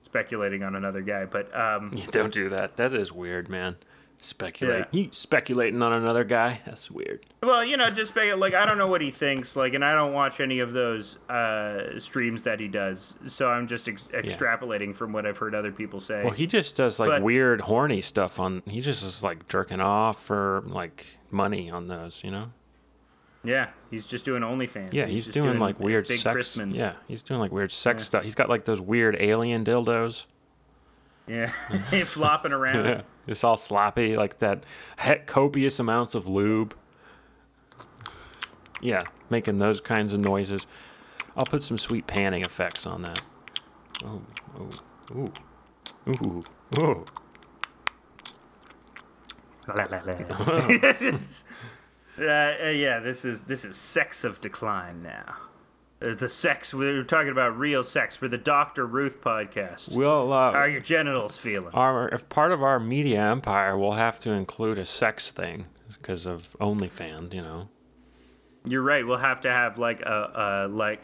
Speculating on another guy, but um, [LAUGHS] Don't do that. That is weird, man. Speculate. Yeah. You speculating on another guy? That's weird. well, you know, just like I don't know what he thinks, like, and I don't watch any of those uh, streams that he does, so I'm just ex- extrapolating from what I've heard other people say. Well, he just does like But- weird, horny stuff on. He just is like jerking off for like money on those, you know? yeah, he's just doing OnlyFans. Yeah, he's, just doing, like weird big sex. Christmans. Yeah, he's doing like weird sex stuff. He's got like those weird alien dildos. yeah, [LAUGHS] flopping around. [LAUGHS] It's all sloppy, like that. he- Copious amounts of lube. Yeah, making those kinds of noises. I'll put some sweet panning effects on that. Oh, oh, ooh, ooh, ooh. [LAUGHS] [LAUGHS] Uh, uh, yeah, this is this is sex of decline now. There's the sex. We're talking about real sex. We're the Doctor Ruth podcast. We'll How uh, are your genitals feeling? our if part of our media empire we'll have to include a sex thing because of OnlyFans, you know. You're right. We'll have to have like a, a like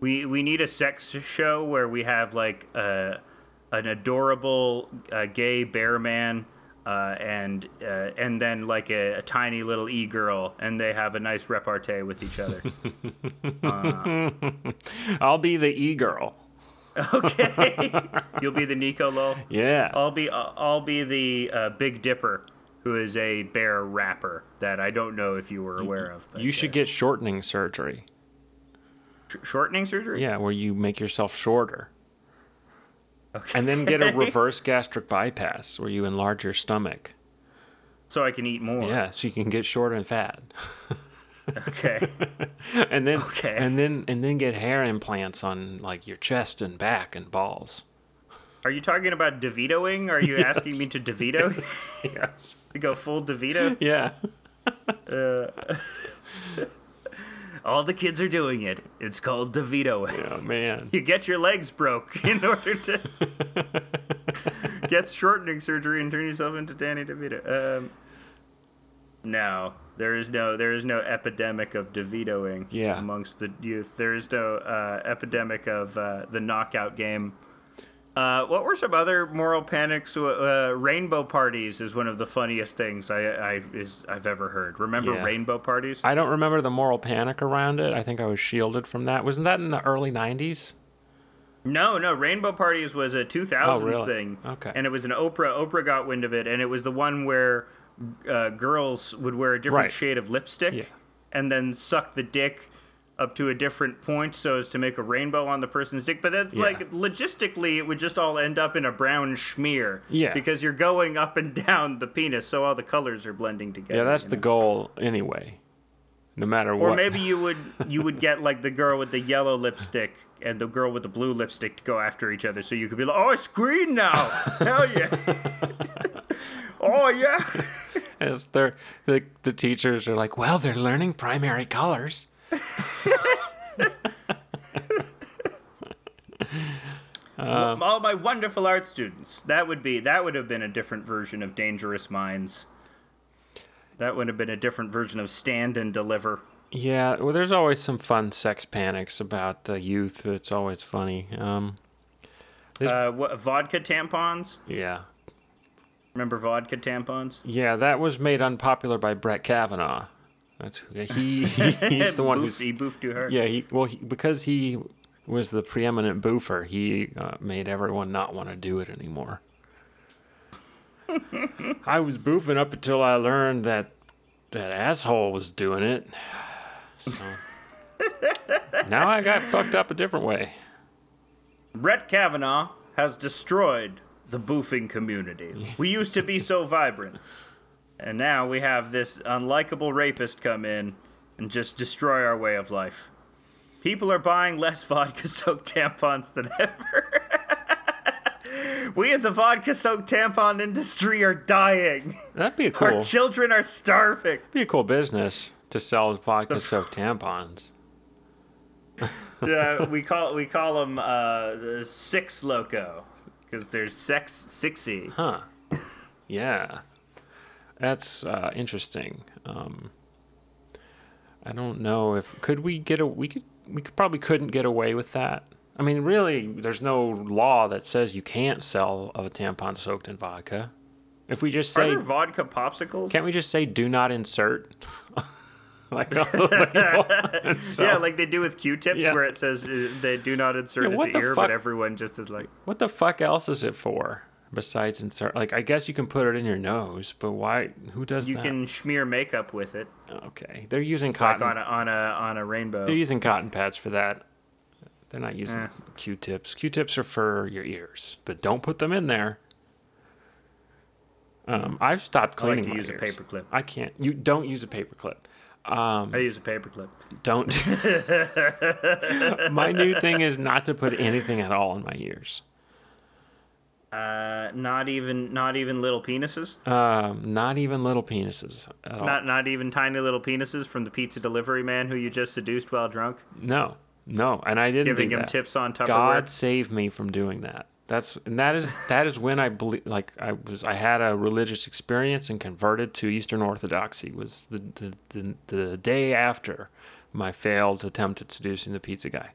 we we need a sex show where we have like a an adorable uh, gay bear man. Uh, and uh, and then like a, a tiny little e girl, and they have a nice repartee with each other. [LAUGHS] I'll be the e girl. [LAUGHS] okay, you'll be the Nico Lol. Yeah. I'll be I'll be the uh, Big Dipper, who is a bear rapper that I don't know if you were aware of. But, you should get shortening surgery. uh, sh- shortening surgery. Yeah, where you make yourself shorter. Okay. And then get a reverse gastric bypass where you enlarge your stomach. so I can eat more. Yeah, so you can get short and fat. [LAUGHS] Okay. And then Okay. and then and then get hair implants on like your chest and back and balls. Are you talking about DeVitoing? Are you asking me to DeVito? [LAUGHS] Yes. to [LAUGHS] go full DeVito? Yeah. Uh, All the kids are doing it. It's called DeVitoing. Oh man. [LAUGHS] You get your legs broke in order to [LAUGHS] get shortening surgery and turn yourself into Danny DeVito. Um, no, there is no there is no epidemic of DeVitoing Yeah. amongst the youth. There is no uh, epidemic of uh, the knockout game. Uh, what were some other moral panics? Uh, rainbow parties is one of the funniest things I, I is, I've ever heard. Remember Yeah. rainbow parties? I don't remember the moral panic around it. I think I was shielded from that. Wasn't that in the early 90s? No, no. Rainbow Parties was a 2000s Oh, really? thing. Okay. And it was an Oprah. Oprah got wind of it, and it was the one where uh, girls would wear a different Right. shade of lipstick Yeah. and then suck the dick up to a different point so as to make a rainbow on the person's dick. But that's Yeah. like logistically, it would just all end up in a brown schmear. Yeah. Because you're going up and [LAUGHS] down the penis, so all the colors are blending together. Yeah, that's you the know? goal anyway. No matter Or what. Or maybe you would [LAUGHS] you would get like the girl with the yellow lipstick and the girl with the blue lipstick to go after each other, so you could be like, "Oh, it's green now! Hell yeah! [LAUGHS] oh yeah!" As they're, the, the teachers are like, well, they're learning primary colors. All my wonderful art students. That would be that would have been a different version of Dangerous Minds. That would have been a different version of Stand and Deliver. Yeah, well, there's always some fun sex panics about the youth. It's always funny. Um, Uh, what, vodka tampons. yeah. Remember vodka tampons? Yeah, that was made unpopular by Brett Kavanaugh. That's yeah, he. He's the one [LAUGHS] who's he boofed too hard. yeah. He well he, because he was the preeminent boofer. He uh, made everyone not want to do it anymore. [LAUGHS] I was boofing up until I learned that that asshole was doing it. So [LAUGHS] now I got fucked up a different way. Brett Kavanaugh has destroyed the boofing community. We used to be so vibrant. And now we have this unlikable rapist come in and just destroy our way of life. People are buying less [LAUGHS] vodka soaked tampons than ever. [LAUGHS] we in the vodka soaked tampon industry are dying. That'd be a cool. Our children are starving. be a cool business. to sell vodka soaked tampons. [LAUGHS] yeah, we call we call them uh, six loco because there's sex sixy. Huh. Yeah. That's uh, interesting. Um, I don't know if could we get a we could we could probably couldn't get away with that. I mean, really, there's no law that says you can't sell of a tampon soaked in vodka. If we just say, vodka popsicles? can't we just say "do not insert"? [LAUGHS] like on the label. So- [LAUGHS] yeah, like they do with Q-tips, Yeah. where it says uh, they do not insert Yeah, into ear, fuck? but everyone just is like, what the fuck else is it for besides insert? Like, I guess you can put it in your nose, but why? Who does that? you that? can smear makeup with it, Okay, they're using like cotton. on a on a on a rainbow. They're using cotton pads for that. They're not using Eh. Q-tips. Q-tips are for your ears, but don't put them in there. Um, I've stopped I like cleaning to use a ears. paperclip. I can't. You don't use a paperclip. Um, I use a paperclip. don't. [LAUGHS] [LAUGHS] my new thing is not to put anything at all in my ears. Uh, not even not even little penises. Um, not even little penises at all. Not not even tiny little penises from the pizza delivery man who you just seduced while drunk, no, no, and I didn't giving him that. tips on Tupperware. God save me from doing that. That's and that is that is when I believe like I was I had a religious experience and converted to Eastern Orthodoxy was the the, the, the day after my failed attempt at seducing the pizza guy.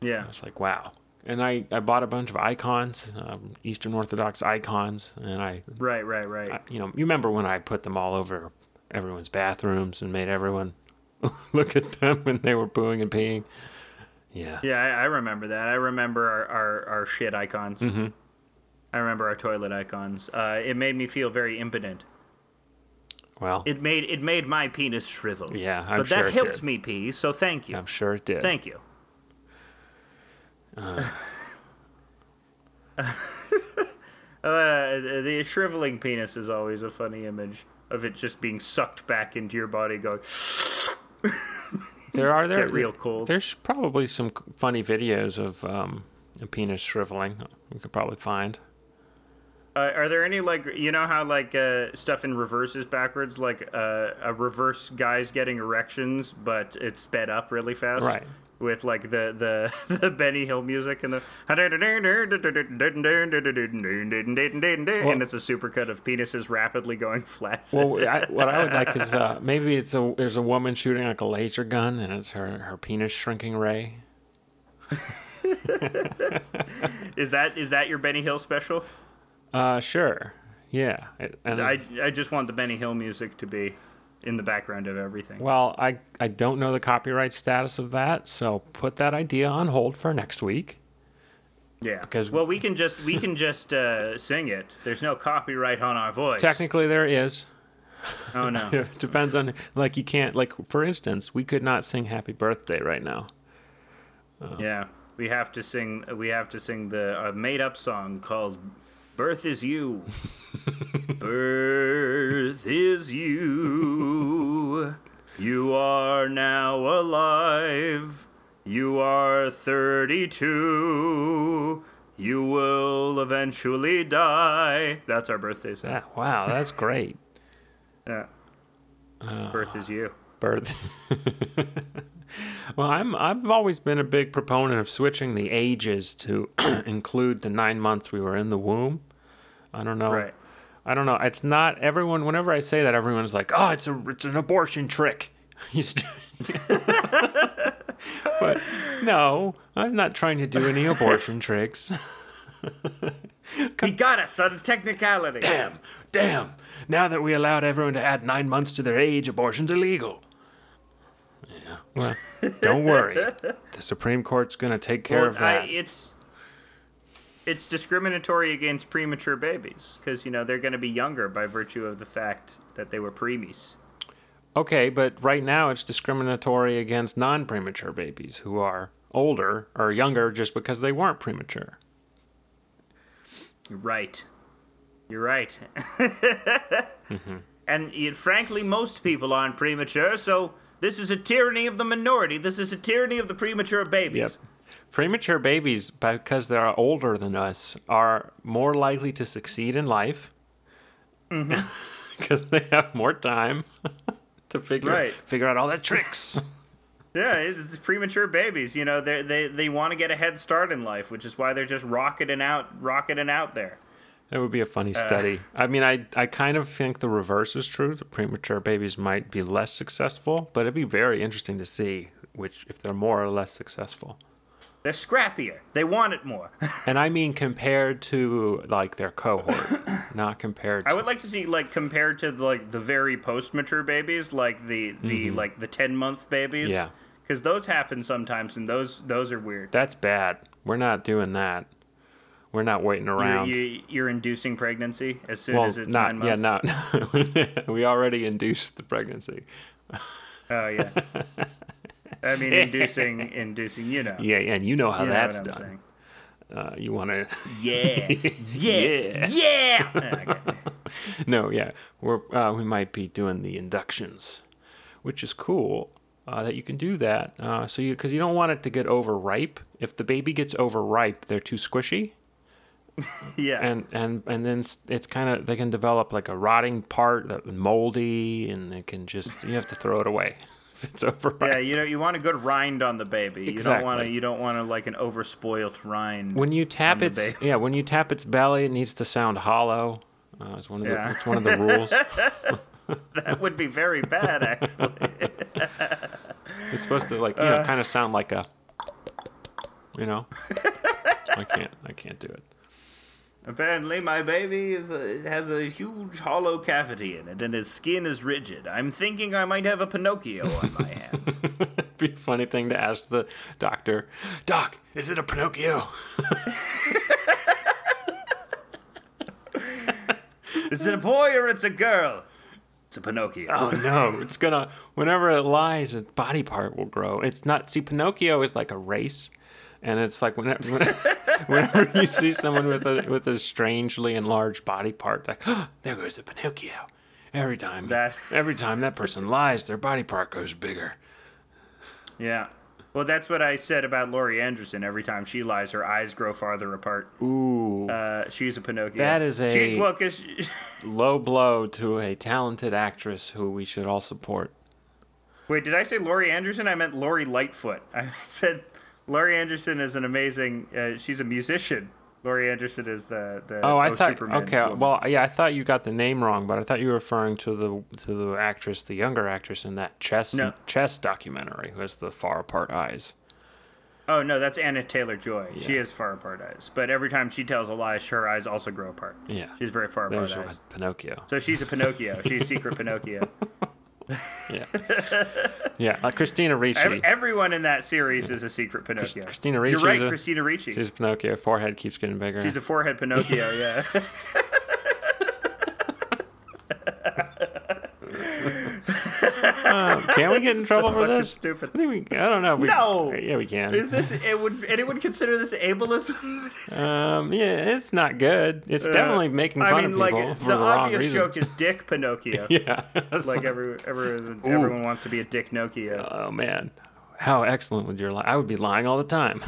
Yeah, I was like, wow. And I, I bought a bunch of icons, um, Eastern Orthodox icons, and I, right, right, right. I, you know, you remember when I put them all over everyone's bathrooms and made everyone [LAUGHS] look at them when they were booing and peeing. Yeah. Yeah, I, I remember that. I remember our, our, our shit icons. Mm-hmm. I remember our toilet icons. Uh, it made me feel very impotent. Well, It made it made my penis shrivel. Yeah, I'm but sure that helped did. me pee. So thank you, I'm sure it did. thank you. [LAUGHS] Uh, the shriveling penis is always a funny image of it just being sucked back into your body, going. [LAUGHS] There are there Get real cold. There's probably some funny videos of um, a penis shriveling. We could probably find. Uh, are there any like you know how like uh, stuff in reverse is backwards, like uh, a reverse guy's getting erections, but it's sped up really fast, Right. With like the the [LAUGHS] the Benny Hill music and the and it's a supercut of penises rapidly going [LAUGHS] flat. Well, I, what I would like is uh, maybe it's a there's a woman shooting like a laser gun and it's her her penis shrinking ray. [LAUGHS] is that is that your Benny Hill special? Uh, sure, yeah. And I I just want the Benny Hill music to be in the background of everything. well, I I don't know the copyright status of that, so put that idea on hold for next week. Yeah, because- well, we can just we can just uh, sing it. There's no copyright on our voice. Technically, there is. oh no. [LAUGHS] It depends on like you can't like for instance, we could not sing Happy Birthday right now. Yeah, we have to sing. We have to sing the uh, made-up song called "Birth Is You." [LAUGHS] Birth is you. You are now alive. You are thirty-two. You will eventually die. That's our birthday song. Ah, wow, that's great. [LAUGHS] Yeah. Birth is you. birth. [LAUGHS] well, I'm I've always been a big proponent of switching the ages to [CLEARS THROAT] include the nine months we were in the womb. I don't know. Right. I don't know. It's not everyone. Whenever I say that, everyone's like, "Oh, it's a it's an abortion trick." [LAUGHS] [LAUGHS] But no, I'm not trying to do any abortion [LAUGHS] tricks. He got us on a technicality. Damn, damn. Now that we allowed everyone to add nine months to their age, abortion's illegal. Yeah. Well, don't worry. The Supreme Court's going to take care Well, of that. I, it's it's discriminatory against premature babies because you know they're going to be younger by virtue of the fact that they were preemies. okay, but right now it's discriminatory against non premature babies who are older or younger just because they weren't premature. You're right. You're right. [LAUGHS] Mm-hmm. And yet, frankly, most people aren't premature, so this is a tyranny of the minority. This is a tyranny of the premature babies. Premature babies, because they're older than us, are more likely to succeed in life [LAUGHS] because they have more time. [LAUGHS] to figure Right. figure out all the tricks. [LAUGHS] Yeah, it's premature babies. You know, they they they want to get a head start in life, which is why they're just rocketing out, rocketing out there. That would be a funny Uh. study. I mean, I I kind of think the reverse is true. The premature babies might be less successful, but it'd be very interesting to see which if they're more or less successful. They're scrappier. They want it more. [LAUGHS] And I mean compared to like their cohort, [COUGHS] not compared to I would like to see like compared to like the very post-mature babies, like the the like the ten month babies. Mm-hmm. Yeah. because those happen sometimes, and those those are weird. That's bad. We're not doing that. We're not waiting You're, around. you, you're inducing pregnancy as soon well, as it's not nine yeah, months. not. [LAUGHS] we already induced the pregnancy. Oh yeah. [LAUGHS] I mean, inducing, [LAUGHS] inducing. You know. Yeah, and you know how You that's I'm done. Uh, you want to? [LAUGHS] Yeah. Yeah. Yeah. Yeah. [LAUGHS] No, yeah, we're uh, we might be doing the inductions, which is cool. Uh, that you can do that. Uh, so you because you don't want it to get overripe. If the baby gets overripe, they're too squishy. Yeah. and and and then it's, it's kind of they can develop like a rotting part that moldy and they can just you have to throw it away if it's over yeah, you know, you want a good rind on the baby. You don't want to. You don't want to like an overspoiled rind. when you tap its yeah when you tap its belly it needs to sound hollow uh, it's one of Yeah. the it's one of the rules [LAUGHS] that would be very bad, actually. it's supposed to like you Uh. know kind of sound like a you know i can't i can't do it Apparently, my baby is a, has a huge hollow cavity in it, and his skin is rigid. I'm thinking I might have a Pinocchio on my [LAUGHS] hands. It'd be a funny thing to ask the doctor doc is it a pinocchio [LAUGHS] is it a boy or it's a girl? It's a Pinocchio. Oh no, it's gonna whenever it lies, a body part will grow. It's not see Pinocchio is like a race, and it's like whenever [LAUGHS] whenever you see someone with a with a strangely enlarged body part, like oh, [GASPS] there goes a Pinocchio. Every time That- every time that person lies, their body part goes bigger. Yeah. Well, that's what I said about Laurie Anderson. Every time she lies, her eyes grow farther apart. Ooh, Uh, she's a Pinocchio. That is a- She, well, because low blow to a talented actress who we should all support. wait, did I say Laurie Anderson? I meant Lori Lightfoot. [LAUGHS] I said Laurie Anderson is an amazing. Uh, she's a musician. Laurie Anderson is the the. Oh, I thought Superman okay. woman. Well, yeah, I thought you got the name wrong, but I thought you were referring to the to the actress, the younger actress in that chess No. chess documentary, who has the far apart eyes. Oh no, that's Anya Taylor-Joy. She has far apart eyes, but every time she tells a lie, her eyes also grow apart. Yeah, She's very far apart there's eyes. Pinocchio. So she's a Pinocchio. She's secret Pinocchio. [LAUGHS] [LAUGHS] Yeah, yeah. Uh, Christina Ricci. Ev- everyone in that series is a secret Pinocchio. Christina Ricci. You're right, a- Christina Ricci. She's a Pinocchio. Forehead keeps getting bigger. She's a forehead Pinocchio. Yeah. [LAUGHS] [LAUGHS] Can we get in [LAUGHS] trouble for this? stupid. I think we. I don't know. If we, No. Yeah, we can. Is this? It would anyone consider this ableism? [LAUGHS] Um. Yeah, it's not good. It's definitely making fun Uh, I mean, of like people for the the, obvious reasons. joke is Dick [LAUGHS] Pinocchio. yeah. Like every, every everyone wants to be a Dick Nokia. oh man, how excellent would your lie? I would be lying all the time.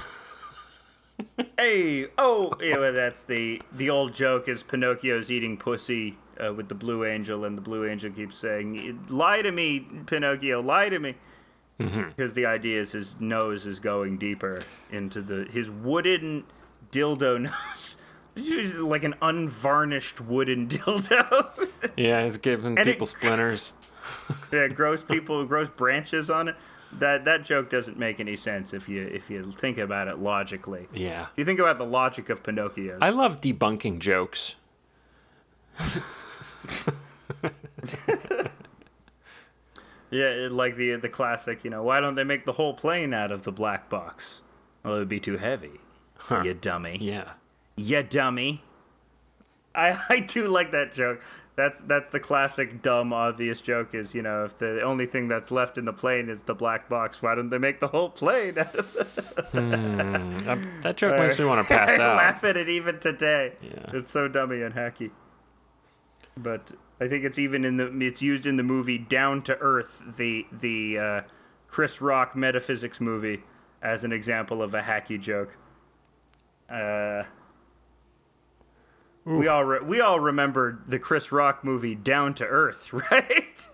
Hey, oh, yeah, well, that's the the old joke is Pinocchio's eating pussy uh, with the Blue Angel, and the Blue Angel keeps saying, "Lie to me, Pinocchio, lie to me," because the idea is his nose is going deeper into the his wooden dildo [LAUGHS] nose, like an unvarnished wooden [LAUGHS] dildo. Yeah, it's giving And it- people splinters. [LAUGHS] yeah, gross people, gross branches on it. That that joke doesn't make any sense if you if you think about it logically. Yeah. If you think about the logic of Pinocchio, I love debunking jokes. [LAUGHS] Yeah, it- like the the classic, you know, why don't they make the whole plane out of the black box? Well, it'd be too heavy. You dummy. Yeah. You dummy. I [LAUGHS] I do like that joke. That's that's the classic dumb obvious joke is, you know, if the only thing that's left in the plane is the black box, why don't they make the whole plane out of [LAUGHS] hmm. That, that joke makes me want to pass I out. laugh at it even today. Yeah. It's so dummy and hacky. But I think it's even in the it's used in the movie Down to Earth, the the uh, Chris Rock metaphysics movie, as an example of a hacky joke. Uh, we all re- we all remember the Chris Rock movie Down to Earth, [LAUGHS] right?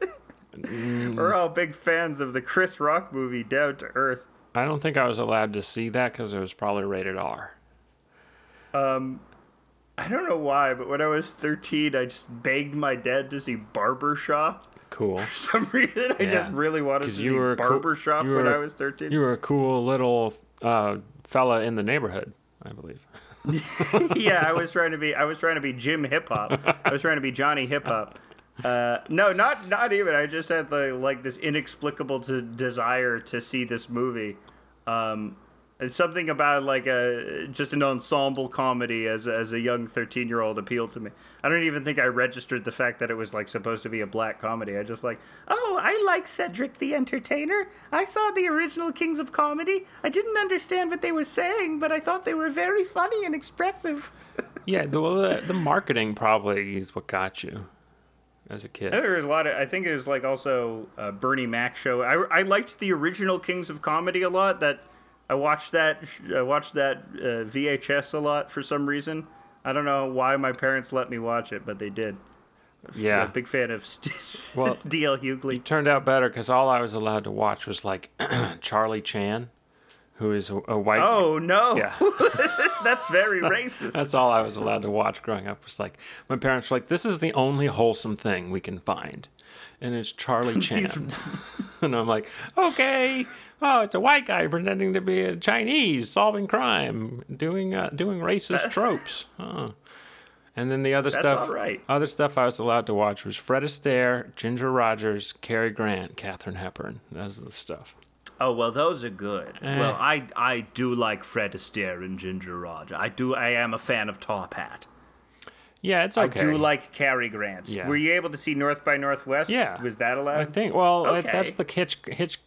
We're all big fans of the Chris Rock movie Down to Earth. I don't think I was allowed to see that because it was probably rated R. I don't know why, but when I was 13, I just begged my dad to see Barbershop. Cool. For some [LAUGHS] reason, I Yeah. just really wanted to see you were a cool- Barbershop you when were- I was 13. You were a cool little uh, fella in the neighborhood, I believe. [LAUGHS] yeah, I was [LAUGHS] trying to be. I was trying to be Jim Hip Hop. I was trying to be Johnny Hip Hop. Uh, no, not not even. I just had the like this inexplicable to, desire to see this movie. Um, it's something about like a just an ensemble comedy as as a young thirteen year old appealed to me. I don't even think I registered the fact that it was like supposed to be a black comedy. I just like, oh, I like Cedric the Entertainer. I saw the original Kings of Comedy. I didn't understand what they were saying, but I thought they were very funny and expressive. [LAUGHS] Yeah, the, well, the, the marketing probably is what got you as a kid. there was a lot of. I think it was like also uh, Bernie Mac show. I, I liked the original Kings of Comedy a lot. That I watched that I watched that uh, VHS a lot for some reason. I don't know why my parents let me watch it, but they did. I'm Yeah. a big fan of St- [LAUGHS] Well, D.L. Hughley. It turned out better because all I was allowed to watch was like [CLEARS THROAT] Charlie Chan, who is a, a white. Oh no, Yeah. [LAUGHS] that's very [LAUGHS] racist. That's all I was allowed to watch growing up. Was like my parents were like, "This is the only wholesome thing we can find," and it's Charlie Chan. and I'm like, "Okay, oh, it's a white guy pretending to be a Chinese, solving crime, doing uh, doing racist [LAUGHS] tropes." Oh. And then the other stuff, all right. other stuff I was allowed to watch was Fred Astaire, Ginger Rogers, Cary Grant, Katharine Hepburn. That's the stuff. Oh well, those are good. Eh. Well, I I do like Fred Astaire and Ginger Rogers. I do. I am a fan of Top Hat. Yeah, it's okay. I do like Cary Grant. Yeah. Were you able to see North by Northwest? Yeah. Was that allowed? I think. Well, Okay. that's the Hitch, Hitch,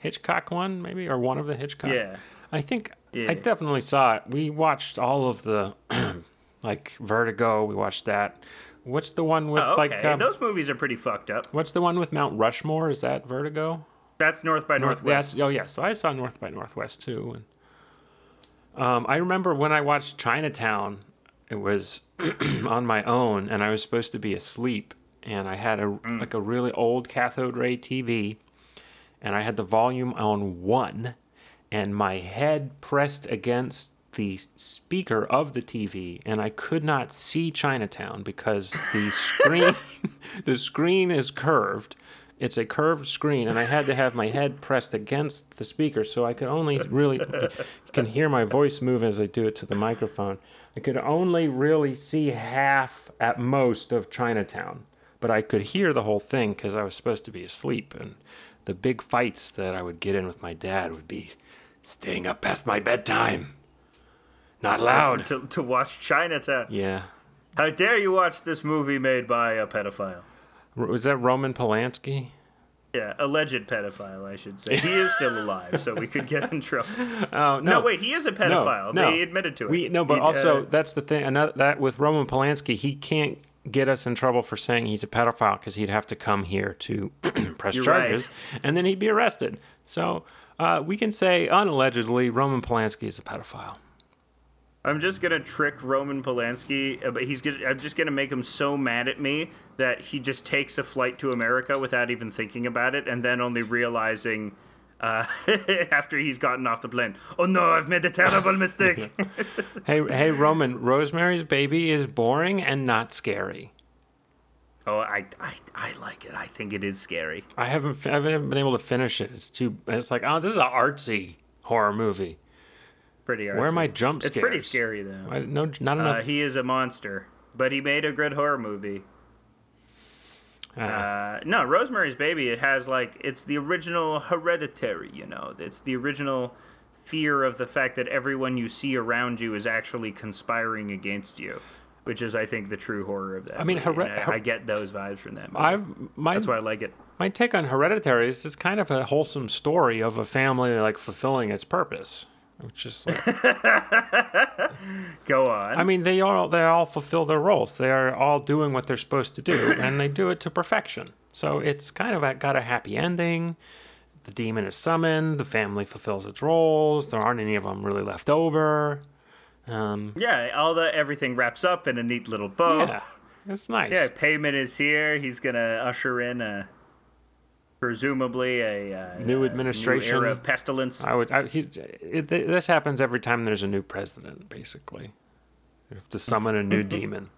Hitchcock one, maybe, or one of the Hitchcock. Yeah. I think Yeah. I definitely saw it. We watched all of the, [CLEARS THROAT] like Vertigo. We watched that. What's the one with Oh, okay. like? Um, Those movies are pretty fucked up. what's the one with Mount Rushmore? Is that Vertigo? That's North by North, Northwest. that's, oh yeah, so I saw North by Northwest too. And um, I remember when I watched Chinatown, it was [CLEARS THROAT] on my own, and I was supposed to be asleep, and I had a Mm. like a really old cathode ray TV, and I had the volume on one, and my head pressed against the speaker of the TV, and I could not see Chinatown because the [LAUGHS] screen the screen is curved. It's a curved screen, and I had to have my head pressed against the speaker, so I could only really you can hear my voice move as I do it to the microphone. I could only really see half at most of Chinatown, but I could hear the whole thing because I was supposed to be asleep. And the big fights that I would get in with my dad would be staying up past my bedtime. Not loud. To, to watch Chinatown. Yeah. How dare you watch this movie made by a pedophile? Was that Roman Polanski? Yeah, alleged pedophile, I should say. He is still alive, so we could get in [LAUGHS] trouble. Oh no! No, wait, he is a pedophile. No, no. They admitted to it. We no, but He, also uh, that's the thing. Another, that with Roman Polanski, he can't get us in trouble for saying he's a pedophile because he'd have to come here to [CLEARS THROAT] press You're charges, and then he'd be arrested. So uh, we can say unallegedly Roman Polanski is a pedophile. I'm just gonna trick Roman Polanski, uh, but he's gonna. I'm just gonna make him so mad at me that he just takes a flight to America without even thinking about it, and then only realizing uh, [LAUGHS] after he's gotten off the plane, oh no, I've made a terrible mistake. [LAUGHS] Hey, hey, Roman, Rosemary's Baby is boring and not scary. oh, I, I, I like it. I think it is scary. I haven't, I haven't been able to finish it. It's too. It's like, oh, this is an artsy horror movie. Pretty. Artsy. Where are my jump scares? It's pretty scary though. I, no, not enough. Uh, he is a monster, but he made a good horror movie. Ah. Uh, no, Rosemary's Baby. It has like it's the original Hereditary. You know, it's the original fear of the fact that everyone you see around you is actually conspiring against you, which is, I think, the true horror of that. I mean, and I, I get those vibes from that. Movie. I've my That's why I like it. my take on Hereditary is it's kind of a wholesome story of a family like fulfilling its purpose. Which is like, [LAUGHS] Go on. I mean, they all they all fulfill their roles. They are all doing what they're supposed to do, [COUGHS] and they do it to perfection. So it's kind of got a happy ending. The demon is summoned. The family fulfills its roles. There aren't any of them really left over. Um, yeah, all the everything wraps up in a neat little bow. yeah, it's nice. Yeah, Paimon is here. He's gonna usher in a presumably a uh, New administration. new era of pestilence. I would. I, he's, it, this happens every time there's a new president. Basically, you have to summon a new [LAUGHS] demon.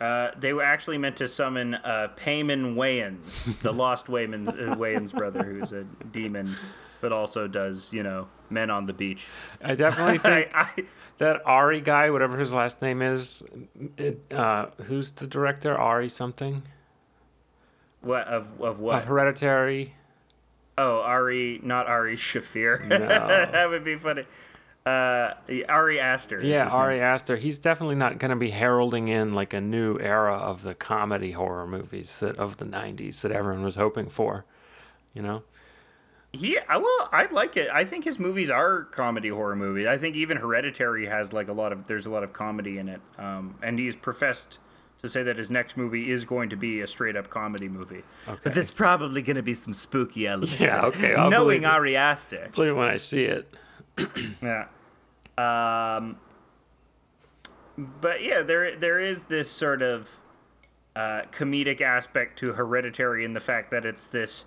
Uh, they were actually meant to summon uh, Paimon Wayans, the lost Wayans, uh, [LAUGHS] Wayans brother, who's a demon, but also does you know men on the beach. I definitely [LAUGHS] think I, I, that Ari guy, whatever his last name is, it, uh, who's the director? Ari something what of of what? of Hereditary. oh, Ari, not Ari Shaffir. No. [LAUGHS] that would be funny. Uh, Ari Aster. Yeah, his name. Ari Aster. He's definitely not going to be heralding in like a new era of the comedy horror movies that of the '90s that everyone was hoping for. You know, Yeah, I- well, I like it. I think his movies are comedy horror movies. I think even Hereditary has like a lot of there's a lot of comedy in it. Um, and he's professed to say that his next movie is going to be a straight up comedy movie. But there's probably going to be some spooky elements. Yeah, okay, I'll Knowing. Ari Aster. believe it when I see it. [CLEARS THROAT] Yeah. Um, but yeah, there there is this sort of uh, comedic aspect to Hereditary in the fact that it's this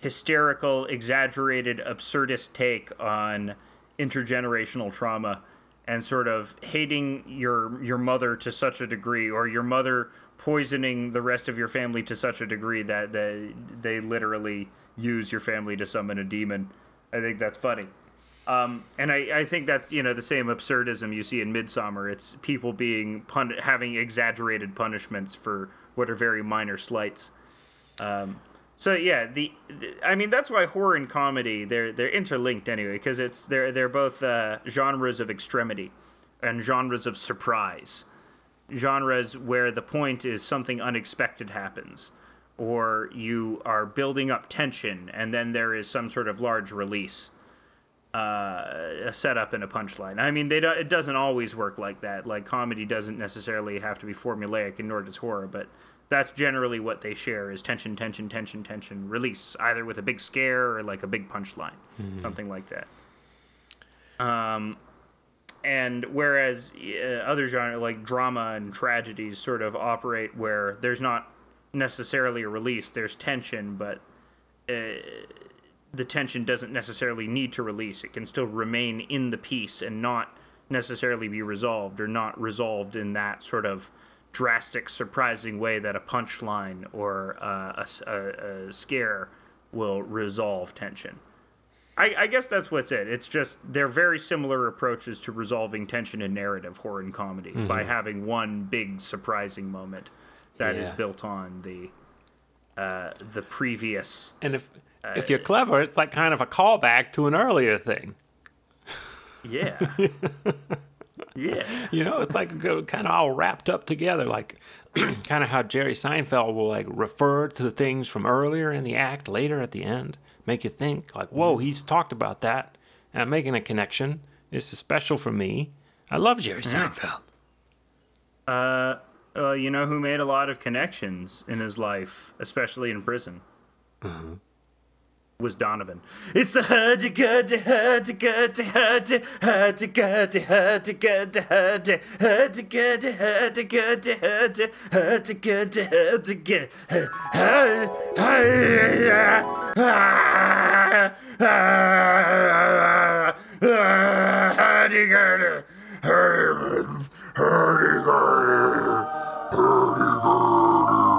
hysterical, exaggerated, absurdist take on intergenerational trauma and sort of hating your your mother to such a degree or your mother poisoning the rest of your family to such a degree that they they literally use your family to summon a demon. I think that's funny. Um, and I, I think that's you know the same absurdism you see in Midsommar. It's people being pun- having exaggerated punishments for what are very minor slights. Um, so yeah, the, the I mean that's why horror and comedy they're they're interlinked anyway because it's they're they're both uh, genres of extremity and genres of surprise, genres where the point is something unexpected happens, or you are building up tension and then there is some sort of large release uh, a setup and a punchline. I mean, they don't, it doesn't always work like that. Like comedy doesn't necessarily have to be formulaic, and nor does horror. But that's generally what they share: is tension, tension, tension, tension, release, either with a big scare or like a big punchline, something like that. Um, and whereas uh, other genre like drama and tragedies sort of operate where there's not necessarily a release, there's tension, but uh, the tension doesn't necessarily need to release. It can still remain in the piece and not necessarily be resolved or not resolved in that sort of drastic, surprising way that a punchline or uh, a a, a scare will resolve tension. I, I guess that's what's it. It's just they're very similar approaches to resolving tension in narrative, horror and comedy, by having one big surprising moment that is Yeah. built on the uh, the previous And if if you're clever, it's like kind of a callback to an earlier thing. Yeah. [LAUGHS] yeah. You know, it's like kind of all wrapped up together, like [CLEARS THROAT] kind of how Jerry Seinfeld will like refer to things from earlier in the act later at the end, make you think like, "Whoa, he's talked about that," and I'm making a connection. This is special for me. I love Jerry Seinfeld. Uh, uh, you know who made a lot of connections in his life, especially in prison? Was Donovan. It's the hurdy gurdy hurdy gurdy hurdy hurdy gurdy hurdy gurdy hurdy hurdy gurdy hurdy gurdy hurdy hurdy gurdy hurdy gurdy hurdy gurdy hurdy gurdy hurdy gurdy